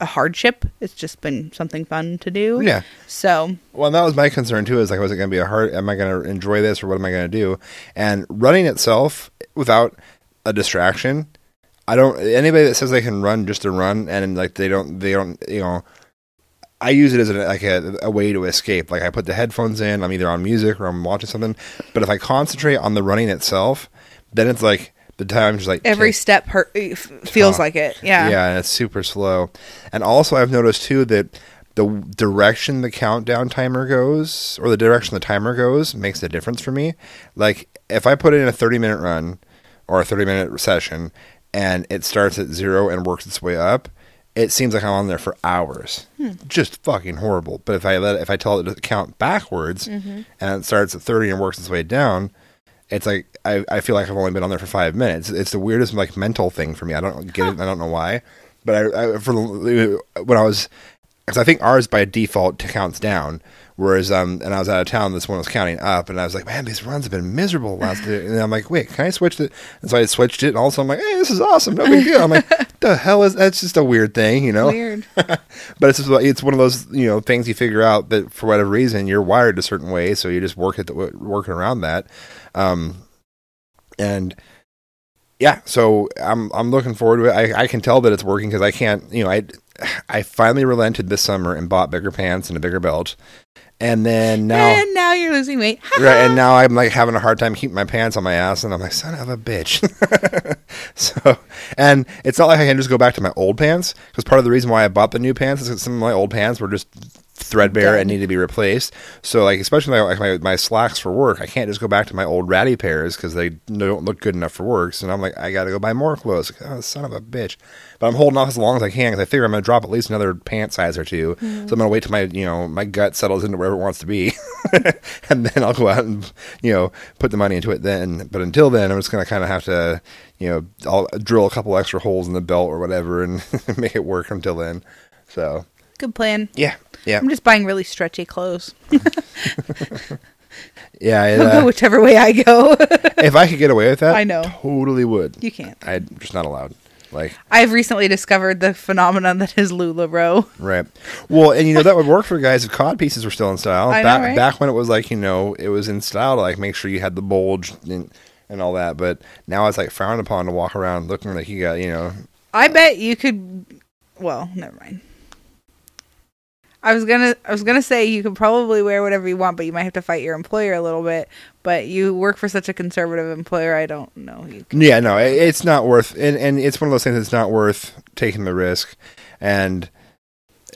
a hardship it's just been something fun to do Yeah. so Well, that was my concern too. Is like, was it going to be a hard? Am I going to enjoy this, or what am I going to do? And running itself without a distraction, I don't. Anybody that says they can run just to run and like they don't, they don't, you know. I use it as a, like a, a way to escape. Like I put the headphones in. I'm either on music or I'm watching something. But if I concentrate on the running itself, then it's like the time's just like every step hurt uh, feels Huh. like it yeah yeah, and it's super slow. And also, I've noticed too that the direction the countdown timer goes, or the direction the timer goes, makes a difference for me. Like if I put in a thirty minute run or a thirty minute session, and it starts at zero and works its way up. It seems like I'm on there for hours, hmm. just fucking horrible. But if I let if I tell it to count backwards, mm-hmm. and it starts at thirty and works its way down, it's like I, I feel like I've only been on there for five minutes. It's the weirdest like mental thing for me. I don't get it. I don't know why, but I, I for when I was because I think ours by default counts down, whereas um and I was out of town, this one was counting up, and I was like, man, these runs have been miserable last day. And I'm like, wait, can I switch it? And so I switched it, and also I'm like, hey, this is awesome, no big deal. I'm like, the hell is that's just a weird thing, you know? weird but it's just, it's one of those you know things you figure out that for whatever reason you're wired a certain way, so you just work it the, working around that, um, and yeah, so I'm I'm looking forward to it. I, I can tell that it's working because I can't you know I I finally relented this summer and bought bigger pants and a bigger belt, and then now. and now you're losing weight Right, and now I'm like having a hard time keeping my pants on my ass, and I'm like, son of a bitch. so, and it's not like I can just go back to my old pants because part of the reason why I bought the new pants is because some of my old pants were just threadbare and need to be replaced. So, like, especially my, like my, my slacks for work, I can't just go back to my old ratty pairs because they don't look good enough for work. So I'm like, I got to go buy more clothes. Oh, son of a bitch! But I'm holding off as long as I can because I figure I'm going to drop at least another pant size or 2 mm-hmm. So I'm going to wait till my you know my gut settles into wherever it wants to be, and then I'll go out and you know put the money into it then. But until then, I'm just going to kind of have to you know I'll drill a couple extra holes in the belt or whatever and make it work until then. So good plan yeah, yeah, i'm just buying really stretchy clothes yeah. it, I'll uh, go whichever way i go if I could get away with that, I know. totally would. you can't I'm just not allowed. Like i've recently discovered the phenomenon that is LuLaRoe Right. Well, and you know that would work for guys if cod pieces were still in style. I know, right? back when it was like you know it was in style to like make sure you had the bulge and, and all that. But now it's like frowned upon to walk around looking like you got you know. I bet you could. Well, never mind. I was gonna, I was gonna say you can probably wear whatever you want, but you might have to fight your employer a little bit. But you work for such a conservative employer, I don't know. You can, Yeah, no, it, it's not worth, and and it's one of those things that's not worth taking the risk, and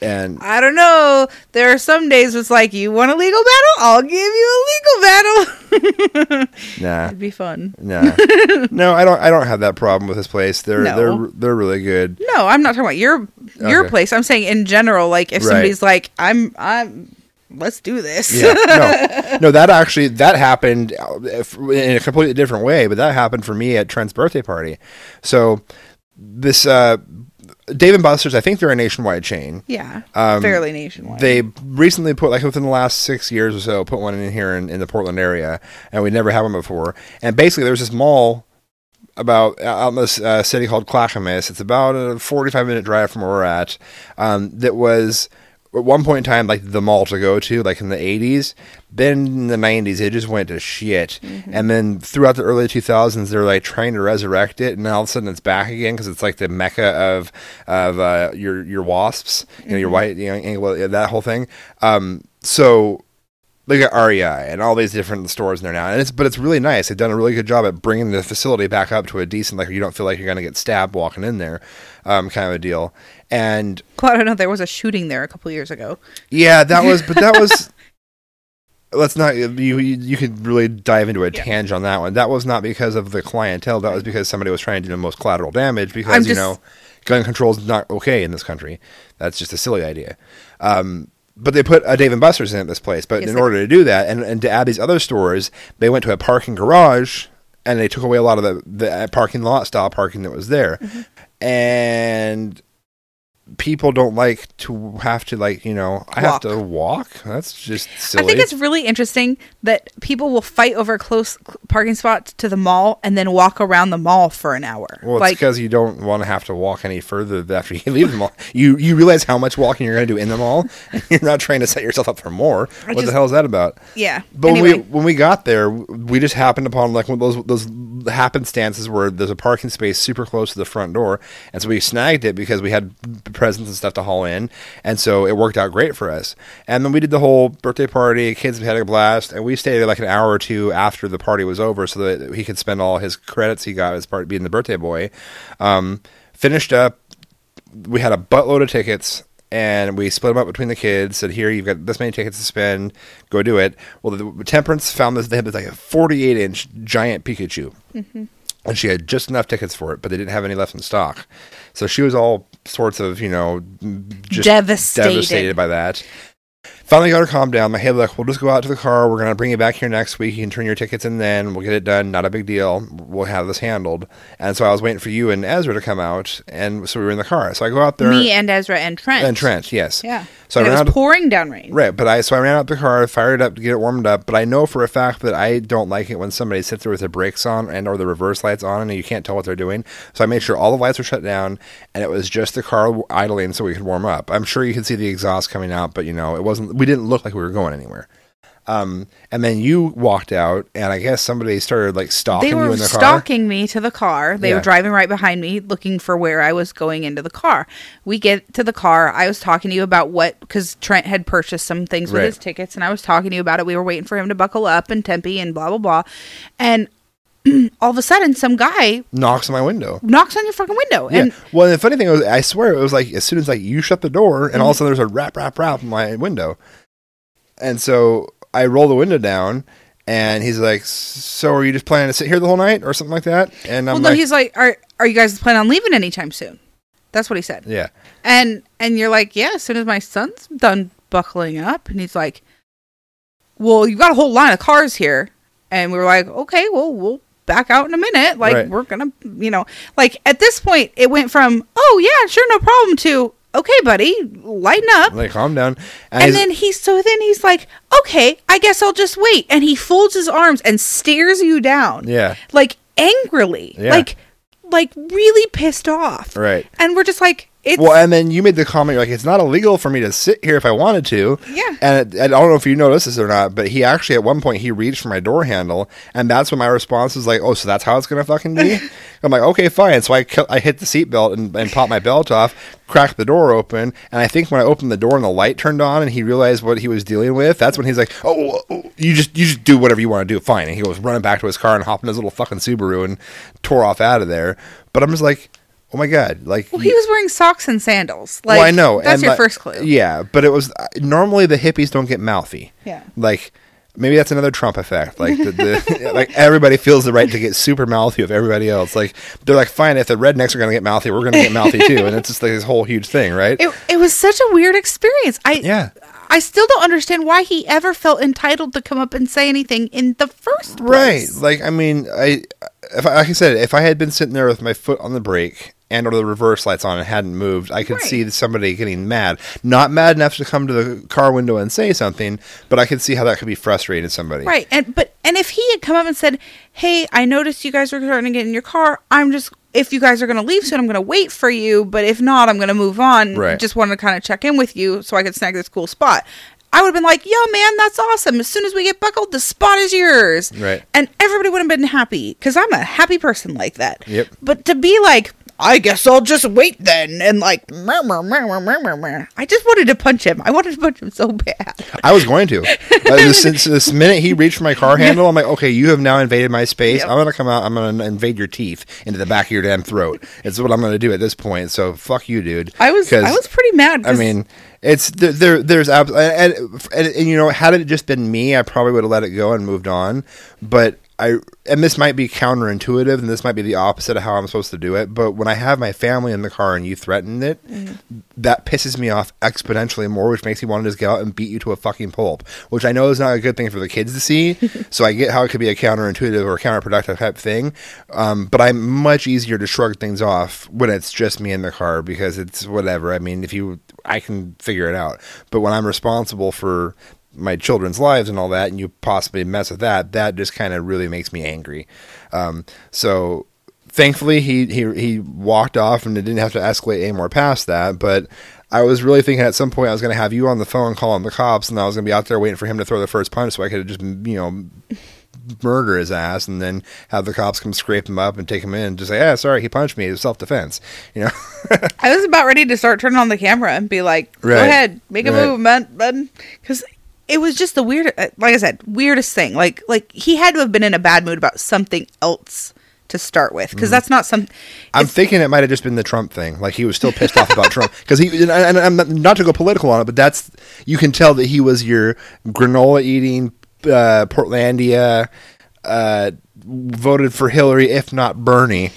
and I don't know. There are some days it's like you want a legal battle, I'll give you a legal battle. nah. It'd be fun. No, no, I don't. I don't have that problem with this place. They're No. they're they're really good. No, I'm not talking about your your Okay. place. I'm saying in general. Like if Right. somebody's like, I'm, I'm, let's do this. Yeah, no, no. That actually that happened uh, in a completely different way, but that happened for me at Trent's birthday party. So this uh, Dave and Buster's, I think they're a nationwide chain. yeah, Um, fairly nationwide. They recently put, like within the last six years or so, put one in here in, in the Portland area, and we never had one before. And basically, there's this mall about out in this uh, city called Clackamas. It's about a 45 minute drive from where we're at. Um, that was at one point in time like the mall to go to, like in the 80s. Then in the 90s, it just went to shit. And then throughout the early 2000s, they're like trying to resurrect it, and all of a sudden it's back again because it's like the mecca of of uh, your your wasps, you know, your white, you know, that whole thing. Um, so look at REI and all these different stores in there now, and it's but it's really nice. They've done a really good job at bringing the facility back up to a decent, like you don't feel like you're going to get stabbed walking in there, um, kind of a deal. And Well, I don't know. There was a shooting there a couple years ago. yeah, that was, but that was. Let's not you. You, you could really dive into a tangent on that one. That was not because of the clientele. That was because somebody was trying to do the most collateral damage. Because I'm you know, gun control is not okay in this country. That's just a silly idea. Um, but they put a Dave and Buster's in at this place. But Yes, in order to do that, and, and to add these other stores, they went to a parking garage, and they took away a lot of the the uh, parking lot style parking that was there, Mm-hmm. and people don't like to have to like you know I have to walk. That's just silly. I think it's really interesting that people will fight over close parking spots to the mall and then walk around the mall for an hour. Well, it's like, because you don't want to have to walk any further after you leave the mall. You you realize how much walking you're going to do in the mall, and you're not trying to set yourself up for more. what the hell is that about? yeah. But anyway, when we when we got there, we just happened upon like one of those those happenstances where there's a parking space super close to the front door, and so we snagged it because we had presents and stuff to haul in, and so it worked out great for us. And then we did the whole birthday party, kids had a blast, and we stayed like an hour or two after the party was over so that he could spend all his credits he got as part of being the birthday boy. Um, finished up, we had a buttload of tickets and we split them up between the kids. Said, "Here, you've got this many tickets to spend. Go do it." Well, the Temperance found this. They had this like a 48 inch giant Pikachu, and she had just enough tickets for it, but they didn't have any left in stock. So she was all sorts of, you know, just Devastated. devastated by that. Finally got her calmed down. My hey, look, we'll just go out to the car. We're gonna bring you back here next week. You can turn your tickets in then. We'll get it done. Not a big deal. We'll have this handled. And so I was waiting for you and Ezra to come out, and so we were in the car. So I go out there. me and Ezra and Trent. and Trent, yes. Yeah. So and I it was out. pouring down rain. Right, but I so I ran out the car, fired it up to get it warmed up. But I know for a fact that I don't like it when somebody sits there with their brakes on and or the reverse lights on, and you can't tell what they're doing. So I made sure all the lights were shut down, and it was just the car idling so we could warm up. I'm sure you could see the exhaust coming out, but you know it wasn't. We didn't look like we were going anywhere. Um, and then you walked out, and I guess somebody started like stalking They you in the car. stalking me to the car. They Yeah. were driving right behind me, looking for where I was going into the car. We get to the car. I was talking to you about what because Trent had purchased some things with Right. his tickets, and I was talking to you about it. We were waiting for him to buckle up and Tempe and blah blah blah, and all of a sudden, some guy knocks on my window. knocks on your fucking window, Yeah. and well, the funny thing was, I swear it was like as soon as like you shut the door, and all of a mhm. sudden there's a rap, rap, rap on my window, and so I roll the window down, and he's like, "So are you just planning to sit here the whole night, or something like that?" And I'm well, no, like, he's like, "Are are you guys planning on leaving anytime soon?" That's what he said. "Yeah, And and you're like, yeah, as soon as my son's done buckling up, and he's like, well, you've got a whole line of cars here, and we were like, okay, well, we'll back out in a minute. Like Right. we're gonna, you know, like at this point, it went from, oh yeah, sure, no problem, to okay, buddy, lighten up. like calm down." And he's- then he's so then he's like, okay, I guess I'll just wait. And he folds his arms and stares you down, yeah, like angrily, Yeah. like like really pissed off. right. And we're just like, it's Well, and then you made the comment you're like it's not illegal for me to sit here if I wanted to. Yeah. And it, I don't know if you noticed this or not, but he actually at one point he reached for my door handle, and that's when my response was like, "Oh, so that's how it's gonna fucking be." I'm like, "Okay, fine." So I I hit the seatbelt and, and popped my belt off, cracked the door open, and I think when I opened the door and the light turned on and he realized what he was dealing with, that's when he's like, "Oh, oh, oh you just you just do whatever you want to do, fine." And he goes running back to his car and hopped in his little fucking Subaru and tore off out of there. But I'm just like. Oh my god! Like Well, he was wearing socks and sandals. Like, well, I know. That's and your like- first clue. Yeah, but it was uh, normally the hippies don't get mouthy. Yeah. Like maybe that's another Trump effect. Like the, the like everybody feels the right to get super mouthy with everybody else. Like they're like, fine, if the rednecks are gonna get mouthy, we're gonna get mouthy too, and it's just like this whole huge thing, right? It, it was such a weird experience. I Yeah. I still don't understand why he ever felt entitled to come up and say anything in the first Right. Like I mean, I if I, like I said, if I had been sitting there with my foot on the brake and or the reverse lights on and hadn't moved, I could Right. see somebody getting mad. Not mad enough to come to the car window and say something, but I could see how that could be frustrating somebody. Right. And but and if he had come up and said, "Hey, I noticed you guys were starting to get in your car. I'm just if you guys are going to leave soon, I'm going to wait for you, but if not, I'm going to move on. Right. Just wanted to kind of check in with you so I could snag this cool spot." I would have been like, "Yo, man, that's awesome! As soon as we get buckled, the spot is yours." Right. And everybody would have been happy because I'm a happy person like that. Yep. But to be like, I guess I'll just wait then, and like, meh, meh, meh. I just wanted to punch him. I wanted to punch him so bad. I was going to. Uh, since this minute he reached for my car handle, I'm like, okay, you have now invaded my space. Yep. I'm gonna come out. I'm gonna invade your teeth into the back of your damn throat. It's what I'm gonna do at this point. So fuck you, dude. I was, I was pretty mad. I mean, it's there. there there's abs- and, and, and you know, had it just been me, I probably would have let it go and moved on. But I and this might be counterintuitive and this might be the opposite of how I'm supposed to do it, but when I have my family in the car and you threaten it, that pisses me off exponentially more, which makes me want to just get out and beat you to a fucking pulp, which I know is not a good thing for the kids to see. so I get how it could be a counterintuitive or counterproductive type thing, um, but I'm much easier to shrug things off when it's just me in the car because it's whatever. I mean, if you, I can figure it out, but when I'm responsible for my children's lives and all that, and you possibly mess with that, that just kind of really makes me angry. Um, so thankfully, he, he he walked off and it didn't have to escalate any more past that. But I was really thinking at some point I was going to have you on the phone calling the cops, and I was going to be out there waiting for him to throw the first punch so I could just you know murder his ass and then have the cops come scrape him up and take him in and just say, "Yeah, sorry, he punched me. It was self defense." You know. I was about ready to start turning on the camera and be like, "Go Right. ahead, make a Right. move, man," man," because it was just the weird. uh, Like I said, weirdest thing. Like like he had to have been in a bad mood about something else to start with, because that's not some. I'm thinking it might have just been the Trump thing. Like he was still pissed off about Trump because he and, I'm not, not to go political on it, but that's you can tell that he was your granola eating uh, Portlandia, uh, voted for Hillary if not Bernie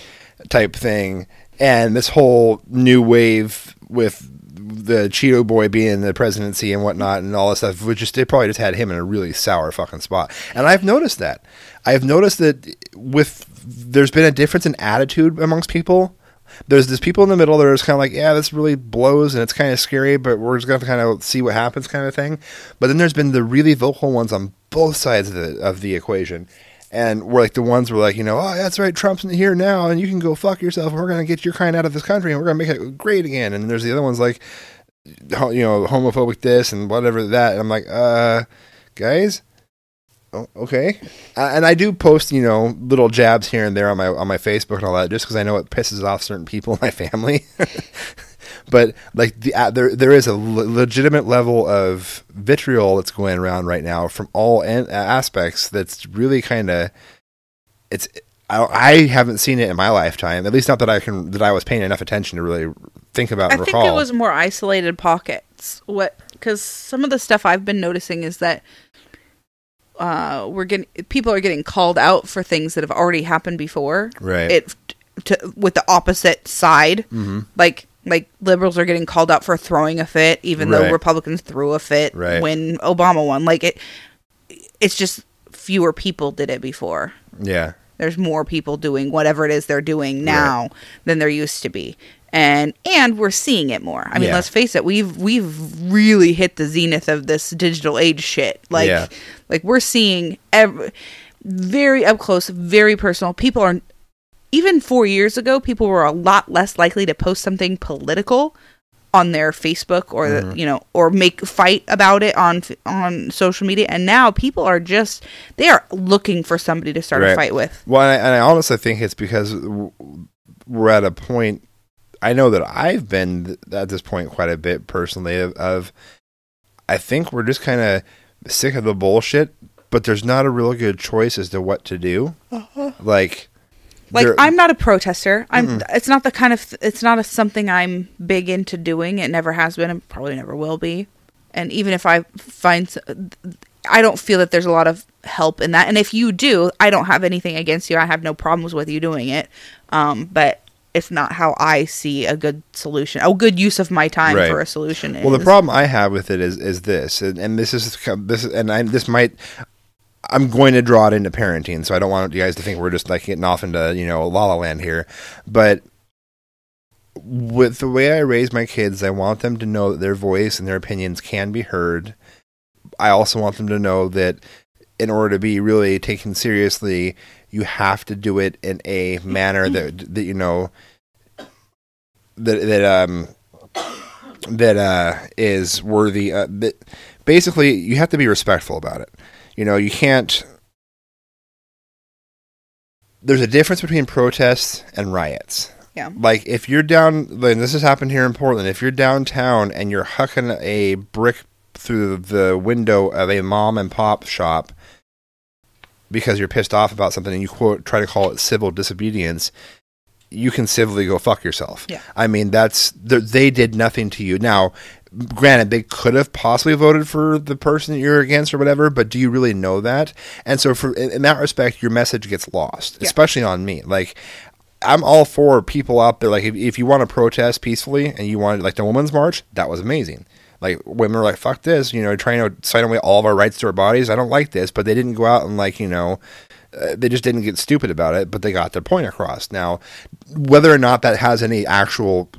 type thing, and this whole new wave with the Cheeto boy being the presidency and whatnot and all this stuff, which just it probably just had him in a really sour fucking spot. And I've noticed that. I've noticed that with there's been a difference in attitude amongst people. There's there's people in the middle that are just kind of like, yeah, this really blows and it's kind of scary, but we're just gonna to kind of see what happens, kind of thing. But then there's been the really vocal ones on both sides of the of the equation. And we're like the ones were like, you know, oh, that's right, Trump's here now, and you can go fuck yourself. and We're gonna get your kind out of this country, and we're gonna make it great again. And there's the other ones like, you know, homophobic this and whatever that. And I'm like, uh, guys, oh, okay. And I do post, you know, little jabs here and there on my on my Facebook and all that, just because I know it pisses off certain people in my family. but like the uh, there there is a le- legitimate level of vitriol that's going around right now from all an- aspects. That's really kind of it's. I, I haven't seen it in my lifetime, at least not that I can that I was paying enough attention to really think about. I and think recall. it was more isolated pockets. What? Because some of the stuff I've been noticing is that uh, we're getting people are getting called out for things that have already happened before. Right. It to with the opposite side, Mm-hmm. like like liberals are getting called out for throwing a fit, even though Republicans threw a fit Right. when Obama won. Like it, it's just fewer people did it before. yeah. There's more people doing whatever it is they're doing now than there used to be. And and we're seeing it more. I mean, Yeah. let's face it, we've we've really hit the zenith of this digital age shit. Like Yeah. like we're seeing every very up close, very personal. People are even 4 years ago, people were a lot less likely to post something political on their Facebook or the, Mm-hmm. you know or make fight about it on on social media and now people are just they are looking for somebody to start a fight with. Well, and I, and I honestly think it's because we're at a point. I know that I've been th- at this point quite a bit personally. Of, of I think we're just kind of sick of the bullshit, but there's not a real good choice as to what to do. Like, Like there- I'm not a protester. I'm. It's not the kind of. It's not a, something I'm big into doing. It never has been, and probably never will be. And even if I find, i don't feel that there's a lot of help in that. And if you do, I don't have anything against you. I have no problems with you doing it. Um, but it's not how I see a good solution. A good use of my time Right. for a solution. Well, the problem I have with it is is this, and, and this is this, and I, this might. I'm going to draw it into parenting, so I don't want you guys to think we're just like getting off into you know la la land here. But with the way I raise my kids, I want them to know that their voice and their opinions can be heard. I also want them to know that in order to be really taken seriously, you have to do it in a manner that that you know that that um that uh is worthy uh, that basically you have to be respectful about it you know you can't there's a difference between protests and riots Yeah. like if you're down like this has happened here in portland if you're downtown and you're hucking a brick through the window of a mom and pop shop because you're pissed off about something and you quote try to call it civil disobedience you can civilly go fuck yourself Yeah. i mean that's they did nothing to you now granted they could have possibly voted for the person that you're against or whatever but do you really know that? And so for in, in that respect your message gets lost Yeah. especially on me. Like i'm all for people out there like if, if you want to protest peacefully and you want like the women's march that was amazing. Like women were like fuck this you know trying to sign away all of our rights to our bodies. I don't like this but they didn't go out and like you know uh, they just didn't get stupid about it but they got their point across. Now whether or not that has any actual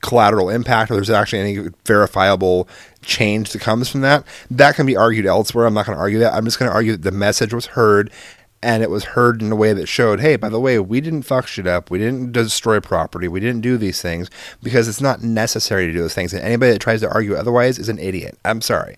collateral impact or there's actually any verifiable change that comes from that that can be argued elsewhere. I'm not going to argue that. I'm just going to argue that the message was heard and it was heard in a way that showed hey by the way we didn't fuck shit up. We didn't destroy property. We didn't do these things because it's not necessary to do those things and anybody that tries to argue otherwise is an idiot. I'm sorry.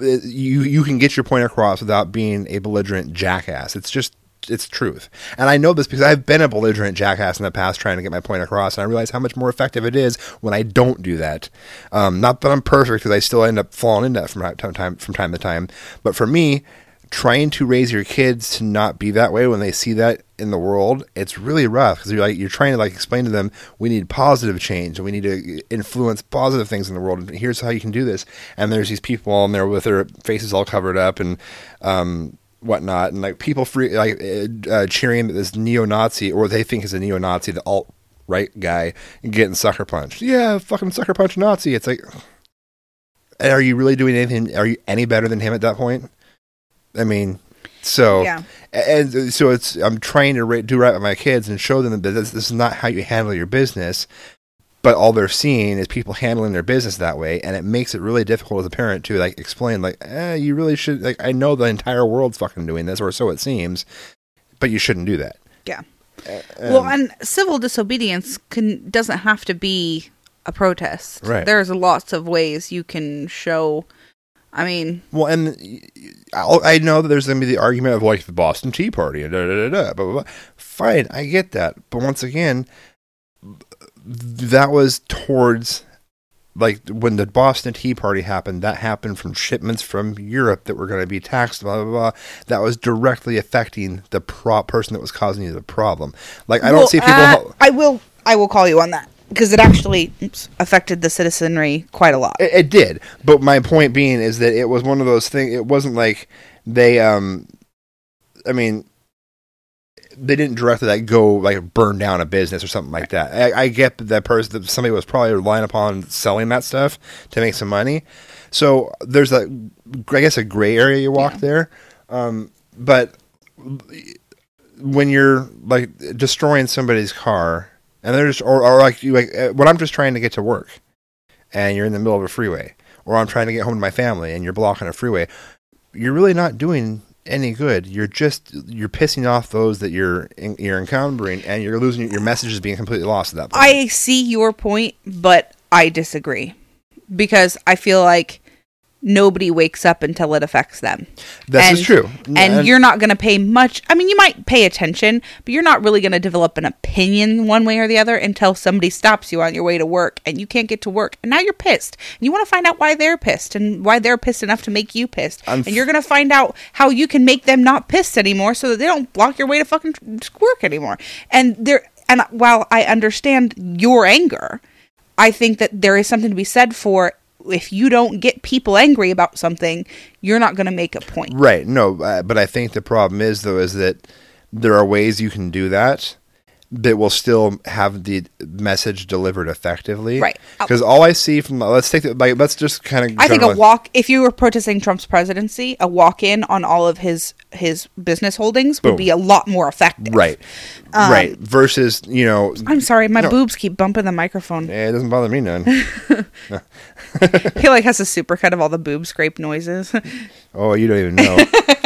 Uh, you you can get your point across without being a belligerent jackass. It's just it's truth. And I know this because I've been a belligerent jackass in the past trying to get my point across, and I realize how much more effective it is when I don't do that. Um, not that I'm perfect, because I still end up falling into that from time to time, from time to time. But for me, trying to raise your kids to not be that way when they see that in the world, it's really rough because you're like you're trying to like explain to them we need positive change and we need to influence positive things in the world. And here's how you can do this. And there's these people on there with their faces all covered up and um, whatnot, and like people free like uh, uh, cheering that this neo-Nazi or they think is a neo-Nazi, the alt right guy getting sucker punched. Yeah, fucking sucker punch Nazi. It's like, and are you really doing anything? Are you any better than him at that point? I mean, so Yeah. and so it's I'm trying to do right with my kids and show them that this, this is not how you handle your business. But all they're seeing is people handling their business that way, and it makes it really difficult as a parent to like explain, like, eh, you really should. Like, I know the entire world's fucking doing this, or so it seems, but you shouldn't do that. Yeah. Uh, well, and civil disobedience can doesn't have to be a protest. Right. There's lots of ways you can show. I mean, Well, and I I know that there's going to be the argument of like the Boston Tea Party, and da, da, da, da, blah, blah, blah. Fine, I get that, but once again, that was towards like when the Boston Tea Party happened. That happened from shipments from Europe that were going to be taxed. Blah blah blah. That was directly affecting the pro- person that was causing you the problem. Like I don't well, see people. uh, I will. I will call you on that because it actually affected the citizenry quite a lot. It, it did, but my point being is that it was one of those things. It wasn't like they, um, I mean, they didn't directly like go like burn down a business or something like that. I, I get that person, that somebody was probably relying upon selling that stuff to make some money. So there's a, I guess, a gray area you walk there. Um, but when you're like destroying somebody's car, and they're just, or, or like you, like uh, when I'm just trying to get to work, and you're in the middle of a freeway, or I'm trying to get home to my family and you're blocking a freeway, you're really not doing any good. You're just you're pissing off those that you're you're encumbering, and you're losing your message is being completely lost at that point. I see your point, but I disagree because I feel like nobody wakes up until it affects them. This and, is true, And, you're not going to pay much. I mean, you might pay attention, but you're not really going to develop an opinion one way or the other until somebody stops you on your way to work and you can't get to work. And now you're pissed. And you want to find out why they're pissed and why they're pissed enough to make you pissed. And you're going to find out how you can make them not pissed anymore so that they don't block your way to fucking work anymore. And there and while I understand your anger, I think that there is something to be said for if you don't get people angry about something, you're not going to make a point. Right. No, uh, but I think the problem is though is that there are ways you can do that that will still have the message delivered effectively. Right. Because all I see from let's take the, like let's just kind of I think a walk if you were protesting Trump's presidency, a walk in on all of his his business holdings Boom. would be a lot more effective. right, right versus you know I'm sorry, my No. boobs keep bumping the microphone. eh, it doesn't bother me none. he like has a supercut of all the boob scrape noises. oh, you don't even know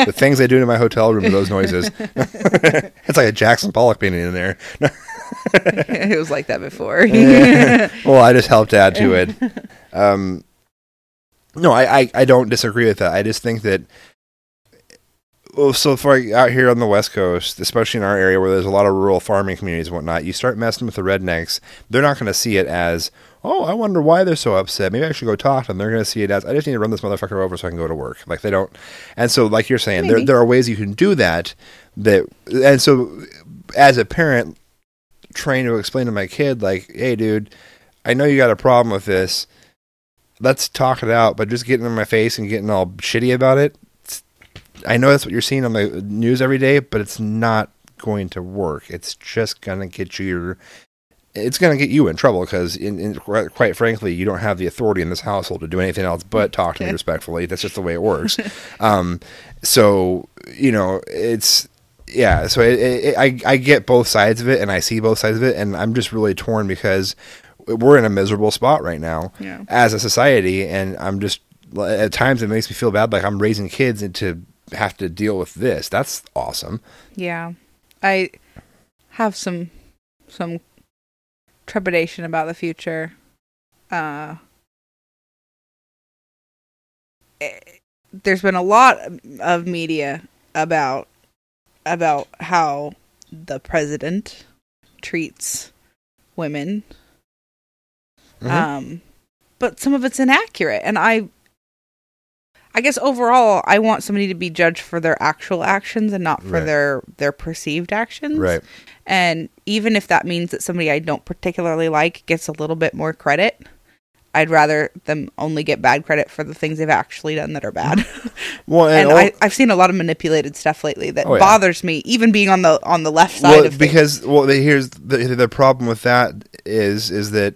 the things they do in my hotel room those noises. it's like a Jackson Pollock painting in there. it was like that before. well, I just helped add to it. Um, no, I, I, I don't disagree with that. I just think that. Well, so far out here on the West Coast, especially in our area where there's a lot of rural farming communities and whatnot, you start messing with the rednecks. They're not going to see it as, oh, I wonder why they're so upset. Maybe I should go talk to them. They're going to see it as, I just need to run this motherfucker over so I can go to work. Like they don't. And so, like you're saying, there Maybe. there are ways you can do that. That and so, as a parent, trying to explain to my kid like, "Hey, dude, I know you got a problem with this. let's talk it out. But just getting in my face and getting all shitty about it, it's- I know that's what you're seeing on the news every day, but it's not going to work. It's just gonna get you your. It's going to get you in trouble because, in, in, quite frankly, you don't have the authority in this household to do anything else but talk to me respectfully. That's just the way it works. um, so you know, it's yeah. So it, it, I I get both sides of it, and I see both sides of it, and I'm just really torn because we're in a miserable spot right now Yeah. as a society, and I'm just at times it makes me feel bad, like I'm raising kids and to have to deal with this. That's awesome. Yeah. I have some some trepidation about the future. Uh eh, there's been a lot of media about about how the president treats women. Mhm. Um but some of it's inaccurate and I I guess overall I want somebody to be judged for their actual actions and not for Right. their their perceived actions. Right. And even if that means that somebody I don't particularly like gets a little bit more credit, I'd rather them only get bad credit for the things they've actually done that are bad. Well, and all- I, I've seen a lot of manipulated stuff lately that Oh, yeah. bothers me, even being on the on the left side well, of things. because well, here's the the problem with that is is that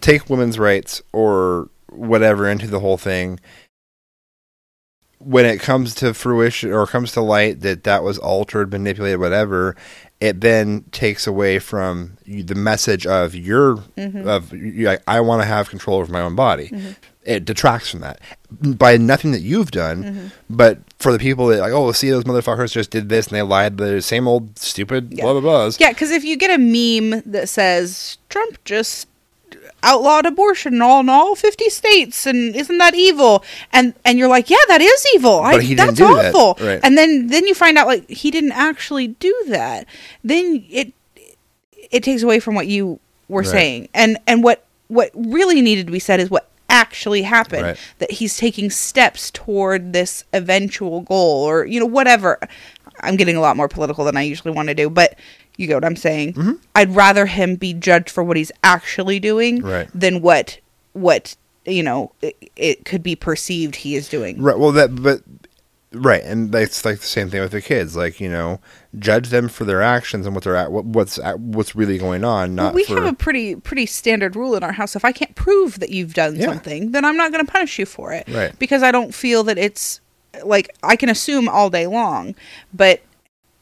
take women's rights or whatever into the whole thing. When it comes to fruition or comes to light that that was altered, manipulated, whatever, it then takes away from the message of your Mm-hmm. of like, I want to have control over my own body. It detracts from that by nothing that you've done, Mm-hmm. but for the people that like, oh, see those motherfuckers just did this and they lied, the same old stupid Yeah. blah blah blahs. Yeah, because if you get a meme that says Trump just outlawed abortion in all in all fifty states, and isn't that evil? And and you're like, yeah, that is evil. I, But he didn't that's do that. awful. Right. And then then you find out like he didn't actually do that. Then it it takes away from what you were Right. saying, and and what what really needed to be said is what actually happened Right. that he's taking steps toward this eventual goal or you know whatever i'm getting a lot more political than i usually want to do but you get what i'm saying Mm-hmm. i'd rather him be judged for what he's actually doing Right. than what what you know it, it could be perceived he is doing Right. Well, that but right, and that's like the same thing with the kids. Like you know, judge them for their actions and what they're at, what, what's at, what's really going on. Not Well, we for have a pretty pretty standard rule in our house. If I can't prove that you've done Yeah. something, then I'm not going to punish you for it. Right. Because I don't feel that it's like I can assume all day long, but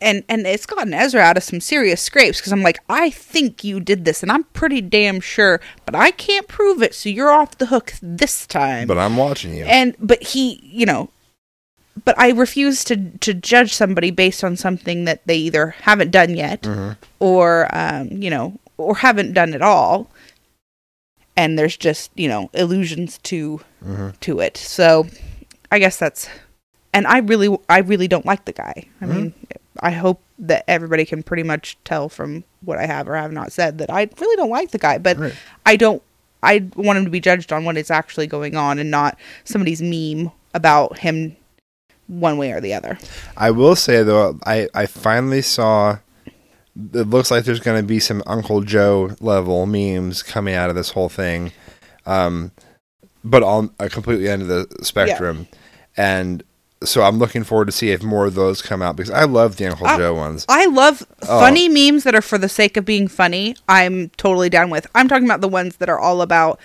and and it's gotten Ezra out of some serious scrapes because I'm like, I think you did this, and I'm pretty damn sure, but I can't prove it, so you're off the hook this time. but I'm watching you. and but he, you know, but I refuse to to judge somebody based on something that they either haven't done yet Mm-hmm. or um, you know, or haven't done at all. And there's just, you know, illusions to Mm-hmm. to it. So I guess that's and I really I really don't like the guy. I Mm-hmm. mean, I hope that everybody can pretty much tell from what I have or have not said that I really don't like the guy, but Right. I don't I want him to be judged on what is actually going on and not somebody's meme about him one way or the other. I will say though, I I finally saw. It looks like there's going to be some Uncle Joe level memes coming out of this whole thing, um, but on a completely end of the spectrum, and so I'm looking forward to see if more of those come out because I love the Uncle I- Joe ones. I love Oh. funny memes that are for the sake of being funny. I'm totally down with. I'm talking about the ones that are all about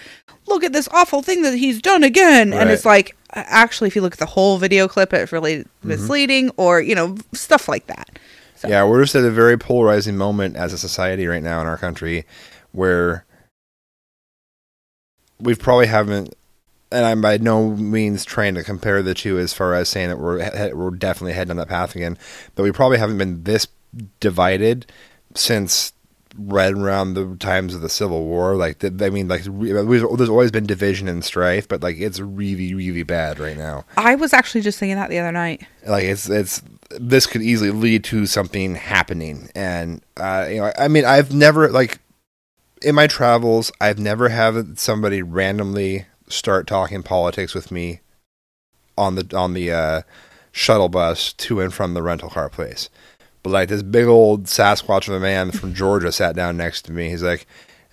look at this awful thing that he's done again and it's like actually if you look at the whole video clip it's really Mm-hmm. misleading or you know stuff like that. So- Yeah, we're just at a very polarizing moment as a society right now in our country where we probably haven't and I'm by no means trying to compare the two as far as saying that we're we're definitely heading on that path again, but we probably haven't been this divided since right around the times of the Civil War. Like, the, I mean, like re- there's always been division and strife, but like it's really, really bad right now. I was actually just thinking that the other night. Like it's it's this could easily lead to something happening, and uh, you know, I mean, I've never like in my travels, I've never had somebody randomly start talking politics with me on the on the uh, shuttle bus to and from the rental car place. But like this big old Sasquatch of a man from Georgia sat down next to me. He's like,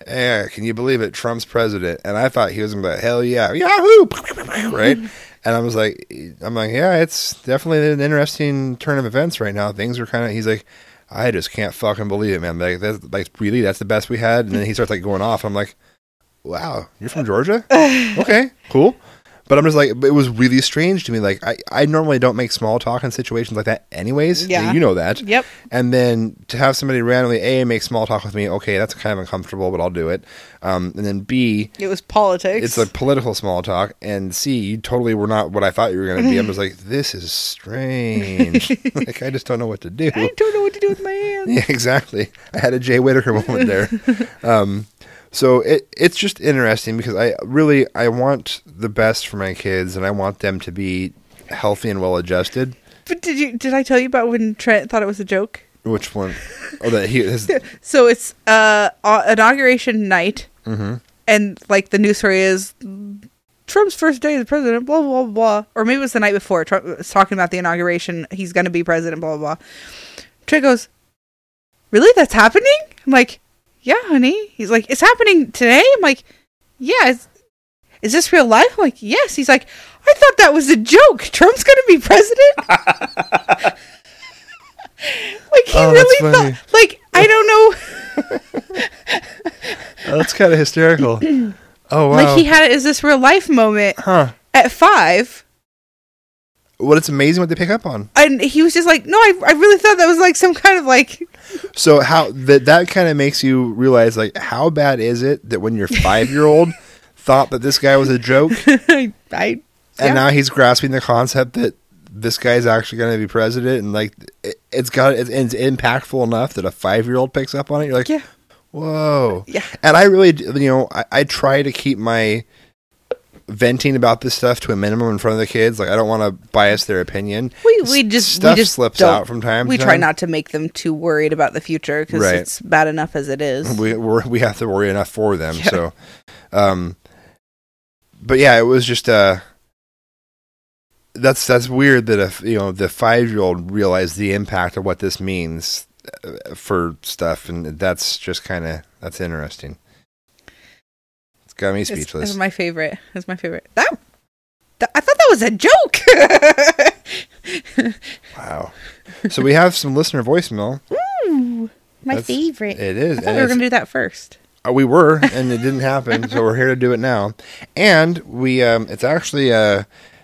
can you believe it? Trump's president. And I thought he was to be like, hell yeah, Yahoo! right? And I was like, I'm like, yeah, it's definitely an interesting turn of events right now. Things are kind of, he's like, I just can't fucking believe it, man. Like, that's, like, really, that's the best we had. And then he starts like going off. I'm like, wow, you're from Georgia? okay, cool. But I'm just like, it was really strange to me. Like, I, I normally don't make small talk in situations like that, anyways. Yeah. You know that. Yep. And then to have somebody randomly, A, make small talk with me, okay, that's kind of uncomfortable, but I'll do it. Um, and then B, It was politics. it's like political small talk. And C, you totally were not what I thought you were going to be. I'm just like, this is strange. like, I just don't know what to do. I don't know what to do with my hands. Yeah, exactly. I had a Jay Whitaker moment there. um, so it it's just interesting because I really I want the best for my kids and I want them to be healthy and well adjusted. But did you did I tell you about when Trent thought it was a joke? Which one? Oh, that he his, So it's uh, inauguration night, Mm-hmm. and like the news story is Trump's first day as president, blah blah blah, or maybe it was the night before. Trump was talking about the inauguration. He's going to be president, blah blah blah. Trey goes, "Really? That's happening?" I'm like, "Yeah, honey." He's like, "It's happening today." I'm like, "Yeah." Is, is this real life? I'm like, "Yes." He's like, "I thought that was a joke. Trump's going to be president." like he Oh, really funny. thought. Like I don't know. oh, that's kind of hysterical. Oh wow. Like he had it as this real life moment huh. at five, Well, it's amazing what they pick up on. and he was just like, "No, I, I really thought that was like some kind of like." So how that that kind of makes you realize like how bad is it that when your five year old thought that this guy was a joke I, I and yeah. now he's grasping the concept that this guy's actually going to be president and like it, it's got it's, it's impactful enough that a five year old picks up on it you're like Yeah. whoa Yeah. and i really you know I, I try to keep my venting about this stuff to a minimum in front of the kids like i don't want to bias their opinion we we just stuff we just slips out from time We try not to make them too worried about the future because Right. it's bad enough as it is. we we're, we have to worry enough for them. So, um, but yeah, it was just uh, that's that's weird that if you know the five year old realized the impact of what this means uh, for stuff, and that's just kind of that's interesting. Got me speechless. it's my favorite. It's my favorite. That, that I thought that was a joke. wow. So we have some listener voicemail. Ooh, my That's- favorite. It is. I thought we were gonna do that first. Uh, we were, and it didn't happen, so we're here to do it now. And we, um, it's actually, uh,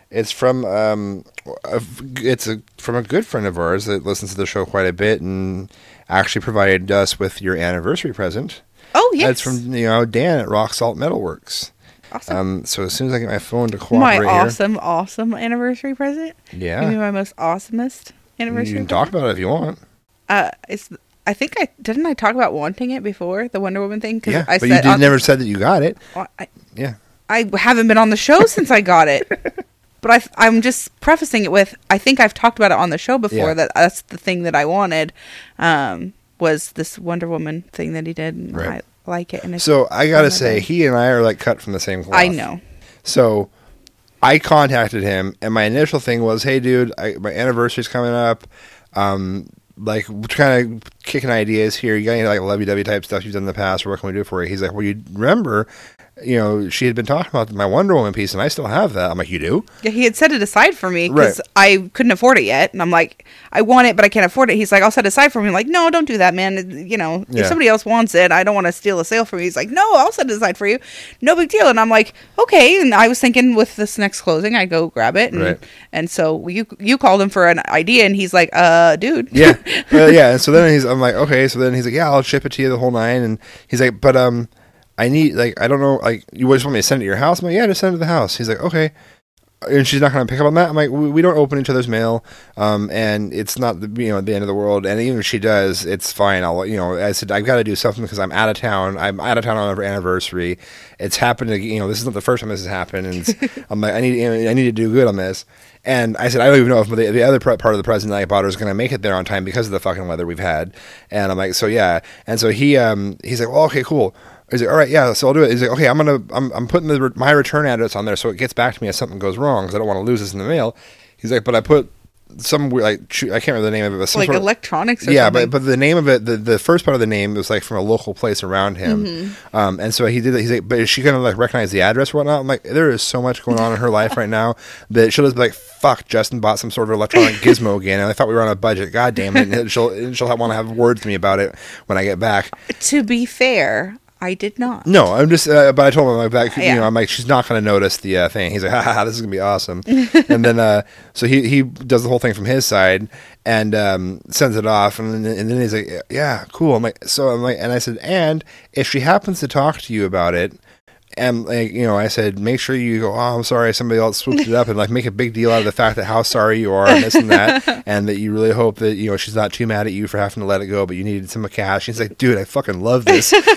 it's from, um, a, it's a, from a good friend of ours that listens to the show quite a bit, and actually provided us with your anniversary present. Oh yes, That's from you know Dan at Rock Salt Metalworks. awesome. Um, so as soon as I get my phone to cooperate, my awesome, awesome anniversary present. here, yeah, my most awesomest anniversary. you can talk about it if you want. Uh, it's. I think I didn't. I talk about wanting it before the Wonder Woman thing. 'Cause Yeah, I but you said did, on- never said that you got it. well, I, Yeah, I haven't been on the show since I got it. But I, I'm just prefacing it with I think I've talked about it on the show before Yeah. that that's the thing that I wanted um, was this Wonder Woman thing that he did. And Right. I like it. And So I gotta say, he and I are like cut from the same cloth. I know. So I contacted him, and my initial thing was, "Hey, dude, I, my anniversary's coming up. Um, like, kind of kicking ideas here. You got any like lovey-dovey type stuff you've done in the past, or what can we do for you?" He's like, "Well, you remember." You know, she had been talking about my Wonder Woman piece, and I still have that. I'm like, you do? Yeah, he had set it aside for me because Right. I couldn't afford it yet, and I'm like, I want it, but I can't afford it. He's like, I'll set it aside for me. I'm like, no, don't do that, man. You know, Yeah. if somebody else wants it, I don't want to steal a sale from you. He's like, no, I'll set it aside for you. No big deal. And I'm like, okay. And I was thinking with this next closing, I go grab it, and Right. and so you you called him for an idea, and he's like, uh, dude, Yeah, uh, yeah. And so then he's, I'm like, okay. So then he's like, yeah, I'll ship it to you the whole nine. And he's like, but um, I need like, I don't know, like, you just want me to send it to your house? I'm like, yeah, just send it to the house. He's like, okay. And she's not going to pick up on that. I'm like, we, we don't open each other's mail, um, and it's not the you know the end of the world. And even if she does, it's fine. I'll you know I said I've got to do something because I'm out of town. I'm out of town on our anniversary. It's happened. To, you know this is not the first time this has happened, and I'm like I need I need to do good on this. And I said I don't even know if the, the other part part of the present that I bought her is going to make it there on time because of the fucking weather we've had. And I'm like, so yeah. And so he um he's like, well, okay, cool. He's like, all right, yeah, so I'll do it. He's like, okay, I'm gonna, I'm, I'm putting the, my return address on there so it gets back to me if something goes wrong because I don't want to lose this in the mail. He's like, but I put some weird, like I can't remember the name of it, like of- electronics or yeah, something. but but the name of it, the, the first part of the name was like from a local place around him, Mm-hmm. um, and so he did. that. He's like, but is she gonna like recognize the address or whatnot? I'm like, there is so much going on in her life right now that she'll just be like, fuck, Justin bought some sort of electronic gizmo again, and I thought we were on a budget. God damn it! And she'll she'll want to have words to me about it when I get back. to be fair, I did not. No, I'm just. Uh, but I told him like that. You Yeah. know, I'm like, she's not going to notice the uh, thing. He's like, ha, ha, this is going to be awesome. and then, uh, so he he does the whole thing from his side and um, sends it off, and then, and then he's like, yeah, cool. I'm like, so I'm like, and I said, and if she happens to talk to you about it. And like you know, I said, make sure you go. Oh, I'm sorry, somebody else swooped it up, and like make a big deal out of the fact that how sorry you are, and this and that, and that you really hope that you know she's not too mad at you for having to let it go, but you needed some cash. She's like, dude, I fucking love this.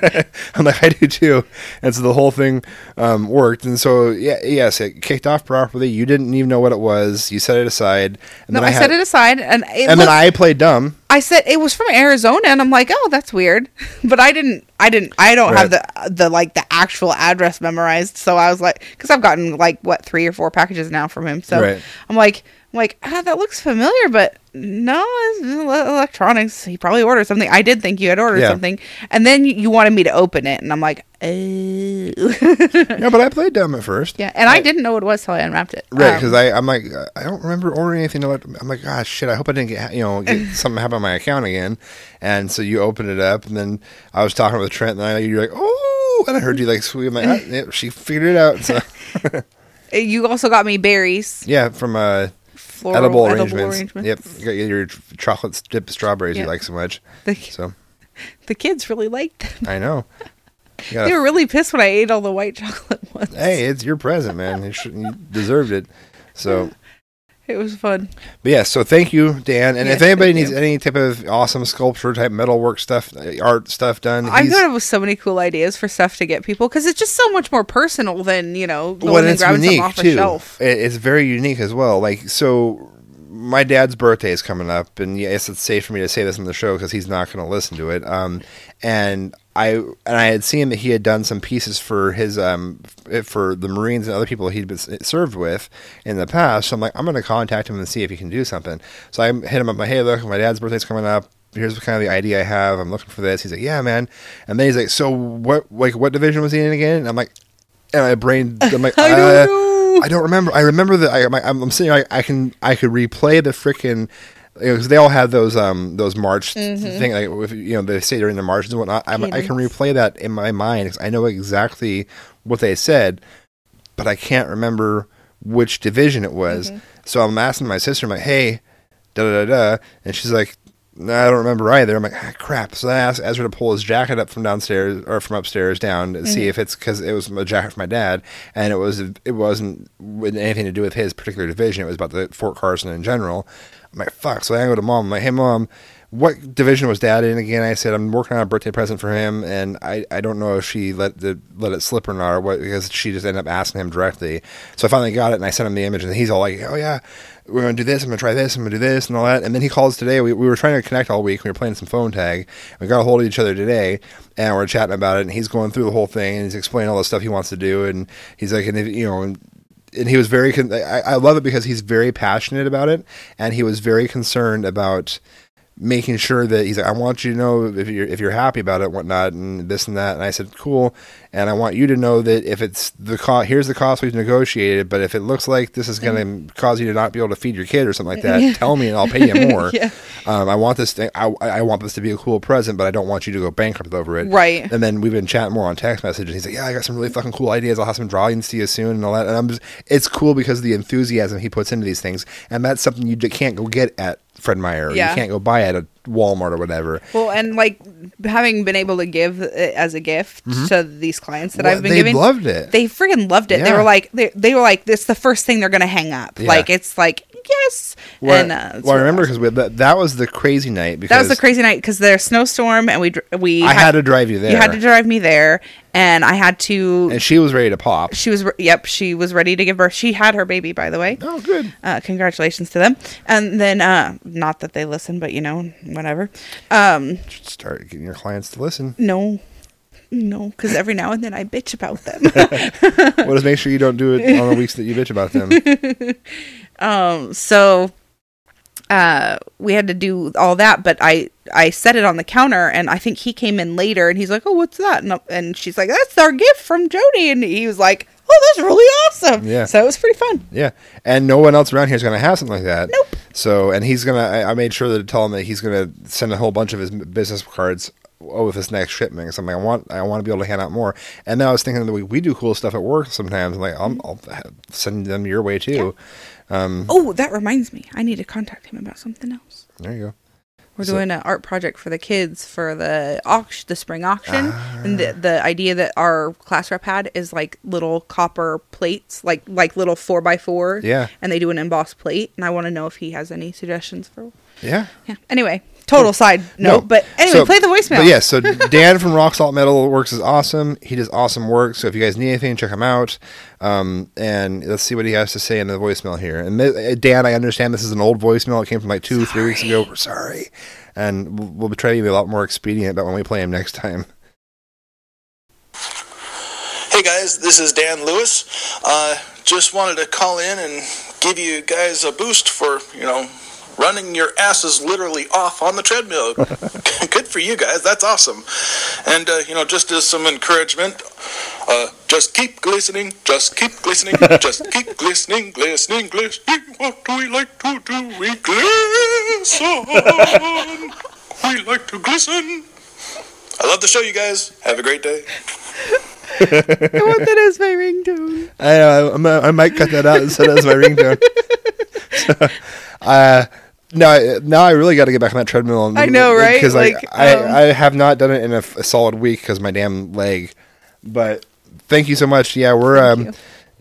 I'm like, I do too. And so the whole thing um, worked. And so, yeah, yes, it kicked off properly. You didn't even know what it was. You set it aside. And No, then I, had, set it aside, and it And then I played dumb. I said it was from Arizona, and I'm like, oh, that's weird. But I didn't, I didn't, I don't have the the like the actual address memorized. So I was like, because I've gotten like what three or four packages now from him. So Right. I'm like, I'm like, ah, that looks familiar, but no, it's electronics. He probably ordered something. I did think you had ordered Yeah. something, and then you, wanted me to open it, and I'm like, oh, Yeah, but I played dumb at first. yeah. And I didn't know what it was till I unwrapped it. Right, Um, because I I'm like I don't remember ordering anything. I'm like, ah, shit. I hope I didn't get you know get something happen on my account again. And so you open it up, and then I was talking with Trent, and I, you're like, oh, and I heard you like sweet. I'm like, ah, yeah, she figured it out. So you also got me berries, yeah, from uh, floral edible, arrangements. arrangements. Yep, you got your chocolate dipped strawberries you like so much. The, So the kids really liked them. I know. They were really pissed when I ate all the white chocolate ones. hey, it's your present, man. You, you deserved it. So, It was fun. but yeah. So thank you, Dan. And if anybody needs you. any type of awesome sculpture type metalwork stuff, uh, art stuff done, I've he's- got so many cool ideas for stuff to get people because it's just so much more personal than you know going well, and it's grabbing unique something off too. a shelf. It's very unique as well. Like so, my dad's birthday is coming up, and yes, it's safe for me to say this on the show because he's not going to listen to it. Um, and I and I had seen that he had done some pieces for his um for the Marines and other people he'd been served with in the past. So I'm like, I'm going to contact him and see if he can do something. So I hit him up. My hey, look, my dad's birthday's coming up. Here's what kind of the idea I have. I'm looking for this. He's like, yeah, man. And then he's like, so what? Like, what division was he in again? And I'm like, and my brain, I'm like, I don't uh, know. I don't remember. I remember that I, I'm I'm sitting. I, I can I could replay the frickin' because they all have those um those march thing like with, you know they say during the marches and whatnot. I'm, I can replay that in my mind 'cause I know exactly what they said, but I can't remember which division it was. So I'm asking my sister, I'm like, hey, da da da da, and she's like. No, I don't remember either. I'm like, ah, crap. So I asked Ezra to pull his jacket up from downstairs or from upstairs down to see if it's because it was a jacket from my dad, and it was it wasn't with anything to do with his particular division. It was about the Fort Carson in general. I'm like, fuck. So I go to mom. I'm like, hey mom, what division was dad in again? I said I'm working on a birthday present for him, and I, I don't know if she let the let it slip or not, or what because she just ended up asking him directly. So I finally got it, and I sent him the image, and he's all like, oh yeah, we're gonna do this. I'm gonna try this. I'm gonna do this, and all that. And then he calls today. We, we were trying to connect all week. We were playing some phone tag. We got a hold of each other today, and we're chatting about it. And he's going through the whole thing, and he's explaining all the stuff he wants to do. And he's like, and if, you know, and he was very. Con- I, I love it because he's very passionate about it, and he was very concerned about making sure that he's like, I want you to know if you're if you're happy about it, and whatnot, and this and that. And I said, cool. And I want you to know that if it's the cost, here's the cost we've negotiated. But if it looks like this is going to cause you to not be able to feed your kid or something like that, tell me and I'll pay you more. Yeah. um, I want this thing. I, I want this to be a cool present, but I don't want you to go bankrupt over it. Right. And then we've been chatting more on text messages. And he's like, yeah, I got some really fucking cool ideas. I'll have some drawings to you soon and all that. And I'm just, it's cool because of the enthusiasm he puts into these things, and that's something you can't go get at Fred Meyer. Yeah. You can't go buy it at Walmart or whatever. Well, and like having been able to give it as a gift to these clients that Mm-hmm. Well, I've been they giving, loved it. They freaking loved it. They were like, they, they were like, this is the first thing they're gonna hang up. Yeah. Like it's like yes. Well, and uh, well I remember because that, that was the crazy night. Because that was the crazy night because there's snowstorm and we we I had to drive you there. You had to drive me there, and I had to. and she was ready to pop. she was re- yep, she was ready to give birth. She had her baby, by the way. Oh, good. Uh, congratulations to them. And then, uh, not that they listen, but you know, whatever. Um, Start getting your clients to listen. no, no, because every now and then I bitch about them. well, just make sure you don't do it on the weeks that you bitch about them. um, so uh, we had to do all that, but I I set it on the counter, and I think he came in later, and he's like, "Oh, what's that?" And, and she's like, "That's our gift from Jody," and he was like, "Oh, that's really awesome." Yeah. So it was pretty fun. Yeah, and no one else around here is going to have something like that. Nope. So, and he's gonna. I, I made sure to tell him that he's going to send a whole bunch of his business cards oh, with this next shipment. I'm like, I want, I want to be able to hand out more. And now I was thinking that we, we do cool stuff at work sometimes. I'm like, I'll, I'll send them your way too. Um, Oh, that reminds me, I need to contact him about something else. there you go. We're So- doing an art project for the kids for the auction, the spring auction, and Ah. the, the idea that our class rep had is like little copper plates, like like little four by four. Yeah. and they do an embossed plate, and I want to know if he has any suggestions for. Yeah. Yeah. Anyway, total side note, but anyway, So- play the voicemail. But yes, so Dan from Rock Salt Metal Works is awesome. He does awesome work. So if you guys need anything, check him out. Um, and let's see what he has to say in the voicemail here. And th- Dan, I understand this is an old voicemail. It came from like two, three weeks ago. We're sorry. And we'll, we'll try to be a lot more expedient about when we play him next time. Hey guys, this is Dan Lewis. Uh, just wanted to call in and give you guys a boost for, you know, running your asses literally off on the treadmill. Good for you guys. That's awesome. And, uh, you know, just as some encouragement, uh, just keep glistening, just keep glistening, just keep glistening, glistening, glistening. What do we like to do? We glisten. We like to glisten. I love the show, you guys. Have a great day. I want that as my ringtone. I, uh, I'm, uh, I might cut that out and set it as my ringtone. so, uh, now, now I really got to get back on that treadmill. and- I know, right? Because Like, I, um, I, I have not done it in a solid week because my damn leg. But thank you so much. Yeah, we're um,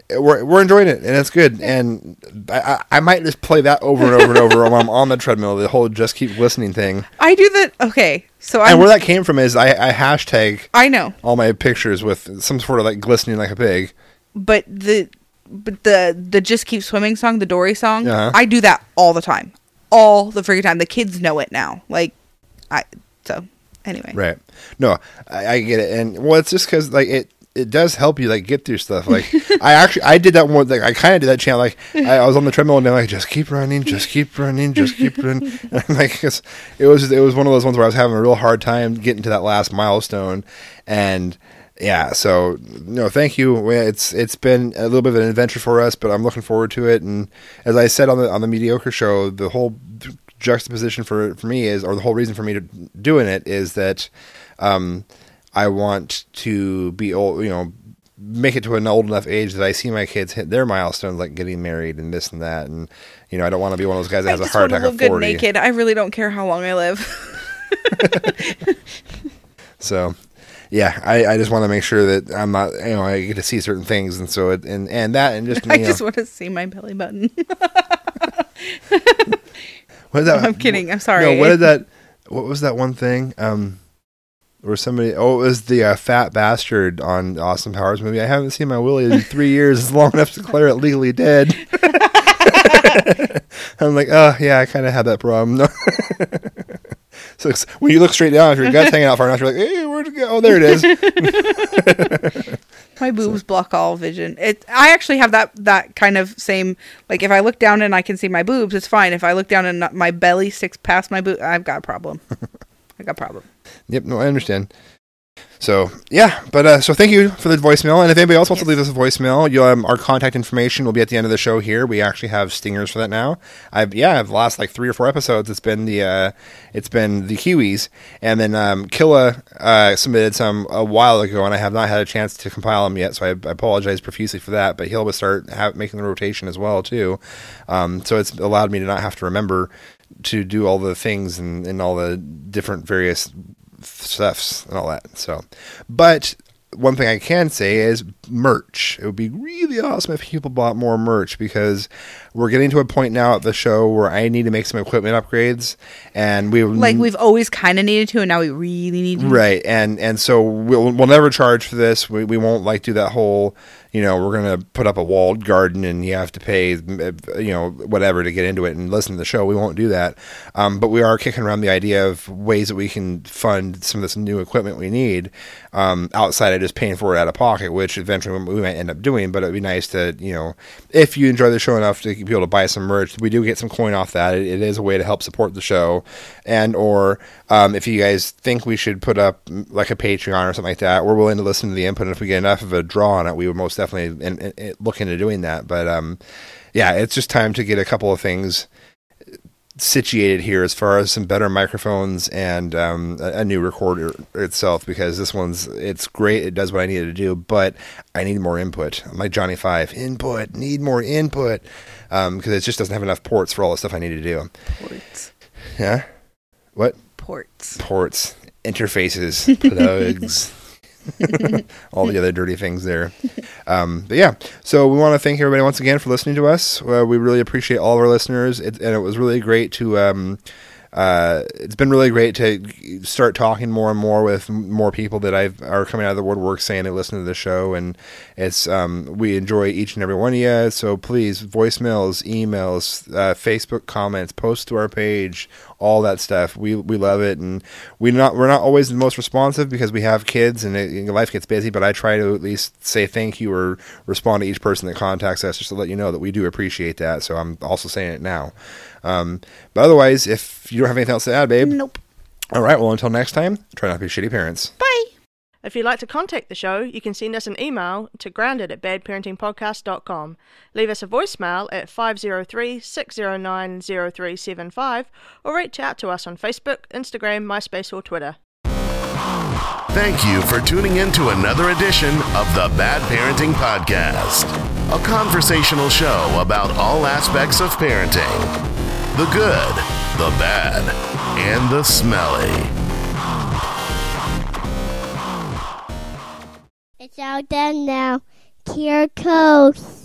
we're we're enjoying it and it's good. And I, I, might just play that over and over and over while I'm on the treadmill. The whole just keep listening thing. I do that. Okay, so I and where that came from is I, I hashtag I know, all my pictures with some sort of like glistening like a pig. but the but the the just keep swimming song, the Dory song, Uh-huh. I do that all the time, all the freaking time. The kids know it now. Like, I so anyway. Right. No, I, I get it, and well, it's just because like it. It does help you like get through stuff. Like I actually I did that one. Like I kind of did that channel. Like I, I was on the treadmill and I'm like, just keep running, just keep running, just keep running. And I'm like it was it was one of those ones where I was having a real hard time getting to that last milestone, and yeah. So no, thank you. It's it's been a little bit of an adventure for us, but I'm looking forward to it. And as I said on the on the mediocre show, the whole juxtaposition for for me is, or the whole reason for me to doing it is that um, I want to be old, you know, make it to an old enough age that I see my kids hit their milestones, like getting married and this and that, and you know, I don't want to be one of those guys that I has a heart attack at good forty. naked. I really don't care how long I live. So, yeah, I, I just want to make sure that I'm not, you know, I get to see certain things, and so it, and and that, and just, I know, just want to see my belly button. what is that? I'm kidding. I'm sorry. No, what did that? What was that one thing? Um, where somebody? Oh, it was the uh, fat bastard on Austin Powers movie. I haven't seen my Willie in three years. It's long enough to declare it legally dead. I'm like, oh yeah, I kind of had that problem. So when you look straight down, if your gut's hanging out far enough, you're like, hey, where'd it go? Oh, there it is. My boobs block all vision. It. I actually have that that kind of same. Like if I look down and I can see my boobs, it's fine. If I look down and my belly sticks past my boob, I've got a problem. I got a problem. Yep, no, I understand. So yeah, but uh, so thank you for the voicemail. And if anybody else wants to leave us a voicemail, you um, our contact information will be at the end of the show. Here, we actually have stingers for that now. I've yeah, I've lost like three or four episodes, it's been the uh, it's been the Kiwis, and then um, Killa uh, submitted some a while ago, and I have not had a chance to compile them yet. So I, I apologize profusely for that. But he'll start making the rotation as well too. Um, so it's allowed me to not have to remember to do all the things and, and all the different various stuffs and all that. So, but one thing I can say is merch. It would be really awesome if people bought more merch because we're getting to a point now at the show where I need to make some equipment upgrades, and we Like we've always kind of needed to, and now we really need to. right and and so we'll we'll never charge for this we, we won't like do that whole you know we're gonna put up a walled garden and you have to pay you know whatever to get into it and listen to the show we won't do that um, but we are kicking around the idea of ways that we can fund some of this new equipment we need um, outside of just paying for it out of pocket, which eventually we might end up doing. But it'd be nice to, you know, if you enjoy the show enough to be able to buy some merch, we do get some coin off that. it, it is a way to help support the show, and or um, if you guys think we should put up like a Patreon or something like that, we're willing to listen to the input. And if we get enough of a draw on it, we would most definitely in, in, in- look into doing that. But um, yeah, it's just time to get a couple of things situated here as far as some better microphones and um, a, a new recorder itself because this one's it's great it does what i needed to do but i need more input I'm like johnny five input need more input because it just doesn't have enough ports for all the stuff i need to do. Ports. yeah? What? Ports. ports. Interfaces. Plugs. All the other dirty things there. Um, but yeah. So we want to thank everybody once again for listening to us. Uh, we really appreciate all of our listeners. It, and it was really great to um, uh, it's been really great to start talking more and more with more people that I've are coming out of the woodwork saying they listen to the show, and it's um, we enjoy each and every one of you. So please, voicemails, emails, uh, Facebook comments, post to our page, all that stuff. We we love it, and we not we're not always the most responsive because we have kids and it, life gets busy. But I try to at least say thank you or respond to each person that contacts us just to let you know that we do appreciate that. So I'm also saying it now. Um, but otherwise, if you don't have anything else to add, babe, Nope. all right. Well, until next time, try not to be shitty parents. Bye. If you'd like to contact the show, you can send us an email to grounded at badparentingpodcast.com. Leave us a voicemail at 503 609 0375 or reach out to us on Facebook, Instagram, MySpace, or Twitter. Thank you for tuning in to another edition of the Bad Parenting Podcast, a conversational show about all aspects of parenting the good, the bad, and the smelly. It's all done now. Here goes.